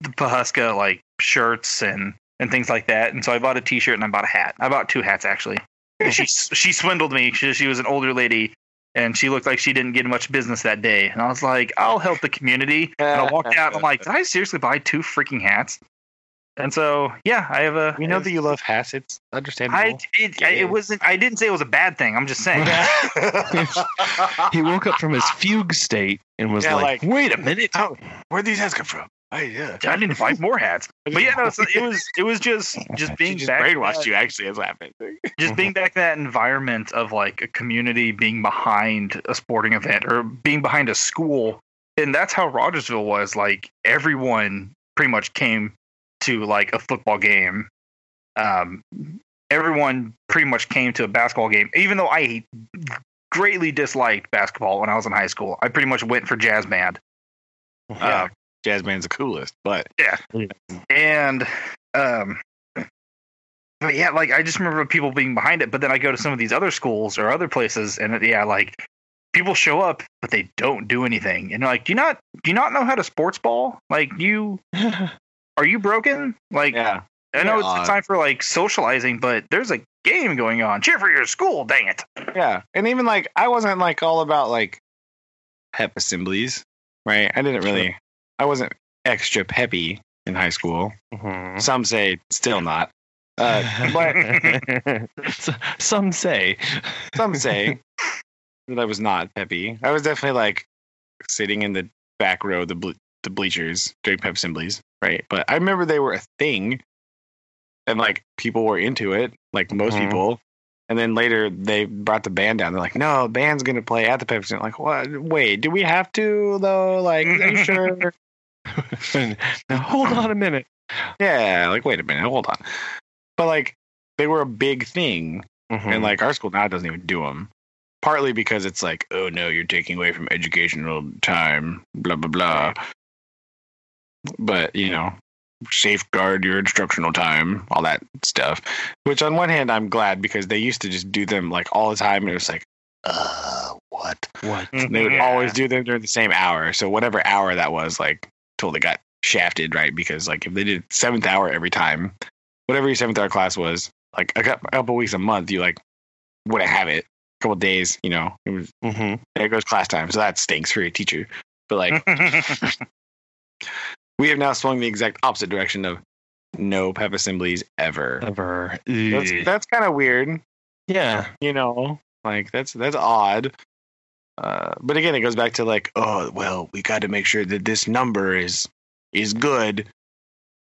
the Pawhuska like shirts and and things like that. And so I bought a T-shirt and I bought a hat. I bought two hats actually. And she she swindled me. She, she was an older lady. And she looked like she didn't get much business that day. And I was like, I'll help the community. And I walked out. And I'm like, did I seriously buy two freaking hats? And so, yeah, I have a. We know that you love hats. It's understandable. I it, I- it wasn't. I didn't say it was a bad thing. I'm just saying. He woke up from his fugue state and was Yeah, like, like- "Wait a minute! How, where'd these hats come from? I, yeah. I need to buy more hats. But yeah, no, so it was it was just just She being just back brainwashed you. Actually, is happening. just being back in that environment of like a community being behind a sporting event or being behind a school, and that's how Rogersville was. Like everyone pretty much came to like a football game. Um, everyone pretty much came to a basketball game, even though I greatly disliked basketball when I was in high school. I pretty much went for jazz band. Yeah, jazz band's the coolest, but yeah, and um but yeah like i just remember people being behind it but then i go to some of these other schools or other places and yeah like people show up but they don't do anything and like do you not do you not know how to sports ball like you are you broken like yeah, i know it's odd. time for like socializing but there's a game going on cheer for your school dang it yeah. And even like, I wasn't like all about like pep assemblies, right? I didn't really. I wasn't extra peppy in high school. Mhm. Some say still not. Uh, but Some say. some say that I was not peppy. I was definitely like sitting in the back row, of the ble- the bleachers during pep assemblies, right? But I remember they were a thing, and like people were into it, like most Mhm. people. And then later they brought the band down. They're like, "No, band's gonna play at the pep assembly." Like, what? Wait, do we have to though? Like, are you sure? now hold on a minute. yeah. Like, wait a minute, hold on. But like, they were a big thing, Mm-hmm. and like our school now doesn't even do them partly because it's like oh no you're taking away from educational time blah blah blah but you know safeguard your instructional time all that stuff which on one hand i'm glad because they used to just do them like all the time and it was like uh what? What? they would always do them during the same hour so whatever hour that was like totally got shafted right? Because like if they did seventh hour every time whatever your seventh hour class was like a couple weeks a month you like wouldn't have it. A couple days you know it was hmm there goes class time so that stinks for your teacher but like we have now swung the exact opposite direction of no pep assemblies ever. Ever. that's, that's kind of weird. Yeah. you know like that's that's odd. Uh, but again it goes back to like oh well we got to make sure that this number is is good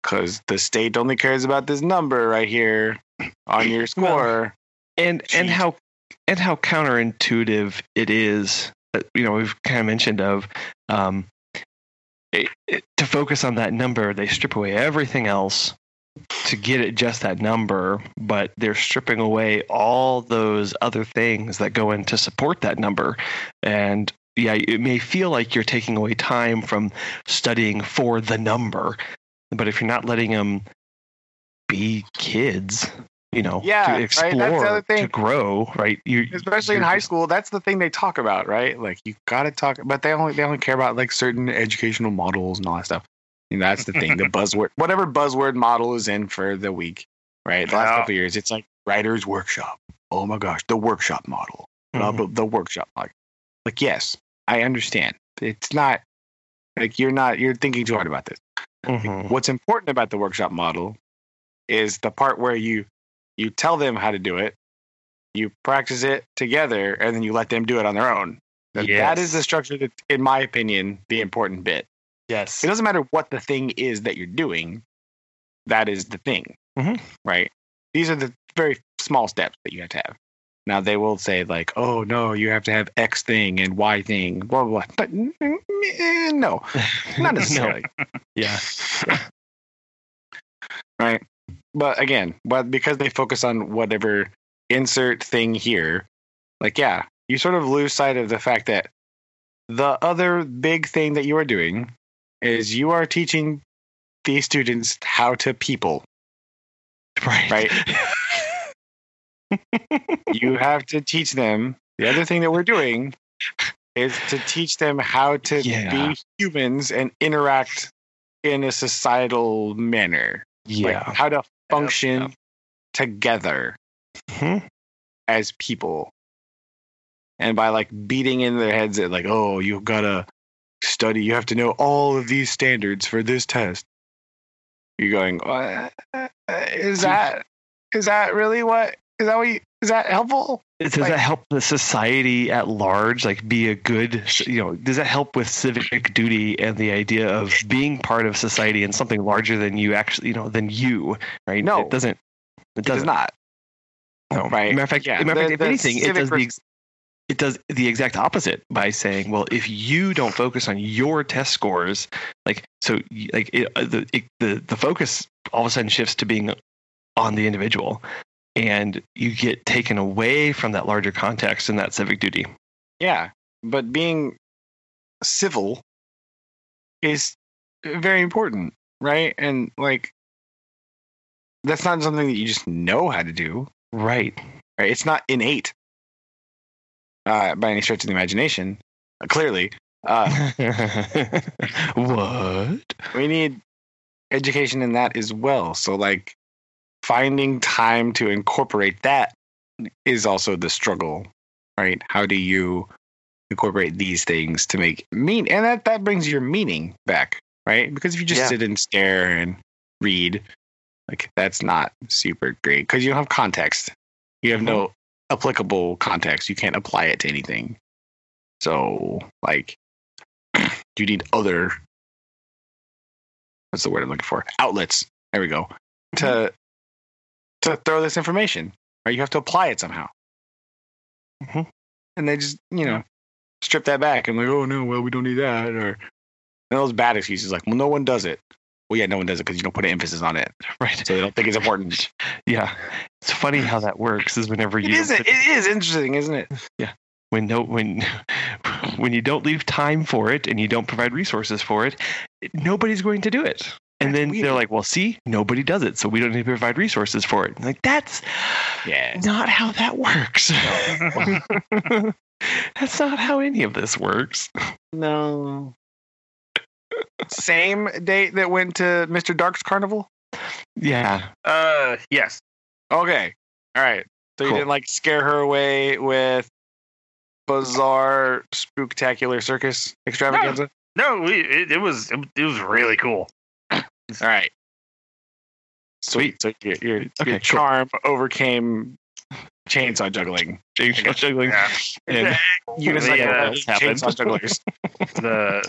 because the state only cares about this number right here on your score. and and how and how counterintuitive it is that you know we've kind of mentioned of um to focus on that number they strip away everything else to get it just that number but they're stripping away all those other things that go in to support that number. And yeah it may feel like you're taking away time from studying for the number but if you're not letting them be kids you know Yeah, to right? That's the explore other thing. to grow right you especially in high school that's the thing they talk about right like you gotta talk but they only they only care about like certain educational models and all that stuff and that's the thing the buzzword whatever buzzword model is in for the week right the last Yeah. couple of years it's like writer's workshop oh my gosh the workshop model Mhm. blah, the workshop like like yes i understand it's not like you're not you're thinking too hard about this Mhm. what's important about the workshop model is the part where you you tell them how to do it you practice it together and then you let them do it on their own That- that is the structure that in my opinion the important bit yes it doesn't matter what the thing is that you're doing that is the thing Mhm. right these are the very small steps that you have to have Now they will say like, "Oh no, you have to have X thing and Y thing, blah blah." blah. But mm, eh, no, not necessarily. Yeah. right? But again, but because they focus on whatever insert thing here, like yeah, you sort of lose sight of the fact that the other big thing that you are doing is you are teaching these students how to people. Right. Right. You have to teach them. The other thing that we're doing is to teach them how to Yeah. be humans and interact in a societal manner. Like yeah. how to function Yep. together Mhm. as people. And by like beating in their heads at like, oh, you've gotta study, you have to know all of these standards for this test. You're going, uh, is that is that really what is that what you, is that helpful? Does Like- that help the society at large, like be a good, you know, does that help with civic duty and the idea of being part of society and something larger than you actually, you know, than you, right? No. it doesn't. It It does doesn't. No. Right. Matter of fact, Yeah, matter the- fact, if anything, it does the ex- it does the exact opposite by saying, well, if you don't focus on your test scores, like so, like it, uh, the it, the the focus all of a sudden shifts to being on the individual, and you get taken away from that larger context and that civic duty. Yeah. But being civil is very important, right? And like that's not something that you just know how to do. Right. Right? It's not innate uh, by any stretch of the imagination. Uh, clearly, uh, what? we need education in that as well. So, like, finding time to incorporate that is also the struggle, right? How do you incorporate these things to make mean? And that that brings your meaning back, right? Because if you just Yeah. sit and stare and read, like, that's not super great because you don't have context. You have no mm-hmm. applicable context. You can't apply it to anything. So, like, you need other what's the word I'm looking for? Outlets. There we go. To mm-hmm. To throw this information. Right? You have to apply it somehow. Mhm. And they just, you know, strip that back and like, oh no, well we don't need that or and those bad excuses like, well no one does it. Well yeah, no one does it because you don't put an emphasis on it. Right. So they don't think it's important. Yeah. It's funny how that works. Is whenever you It is put- is interesting, isn't it? Yeah, when no when when you don't leave time for it and you don't provide resources for it, nobody's going to do it. And That's then weird. they're like, "Well, see, nobody does it, so we don't need to provide resources for it." Like that's Yeah. not how that works. that's not how any of this works. No. Same date that went to Mr. Dark's carnival? Yeah. Uh, yes. Okay. All right. So you didn't like scare her away with bizarre, spooktacular circus extravaganza? No, we, it, it was it, it was really cool. All right. Sweet. So your, your, Okay, your cool. charm overcame chainsaw juggling. Chainsaw juggling. Yeah. And Unicycle Yeah, riding that's happened. chainsaw jugglers. the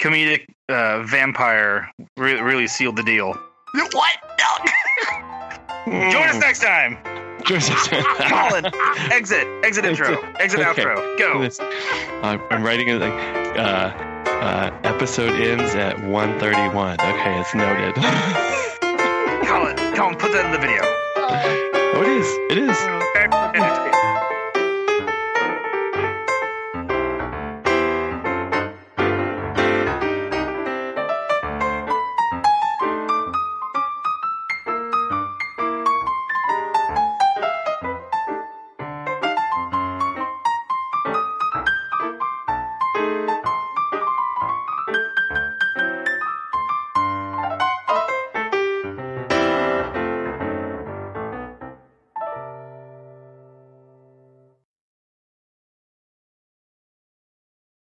comedic uh, vampire re- really sealed the deal. what? Join us next time. Join us next- Colin, exit, exit intro, exit Okay. outro, go. I'm, I'm writing it like uh, uh, episode ends at 1:31. Okay, it's noted. Colin, Colin, put that in the video. oh, it is. It is. Okay, and it's-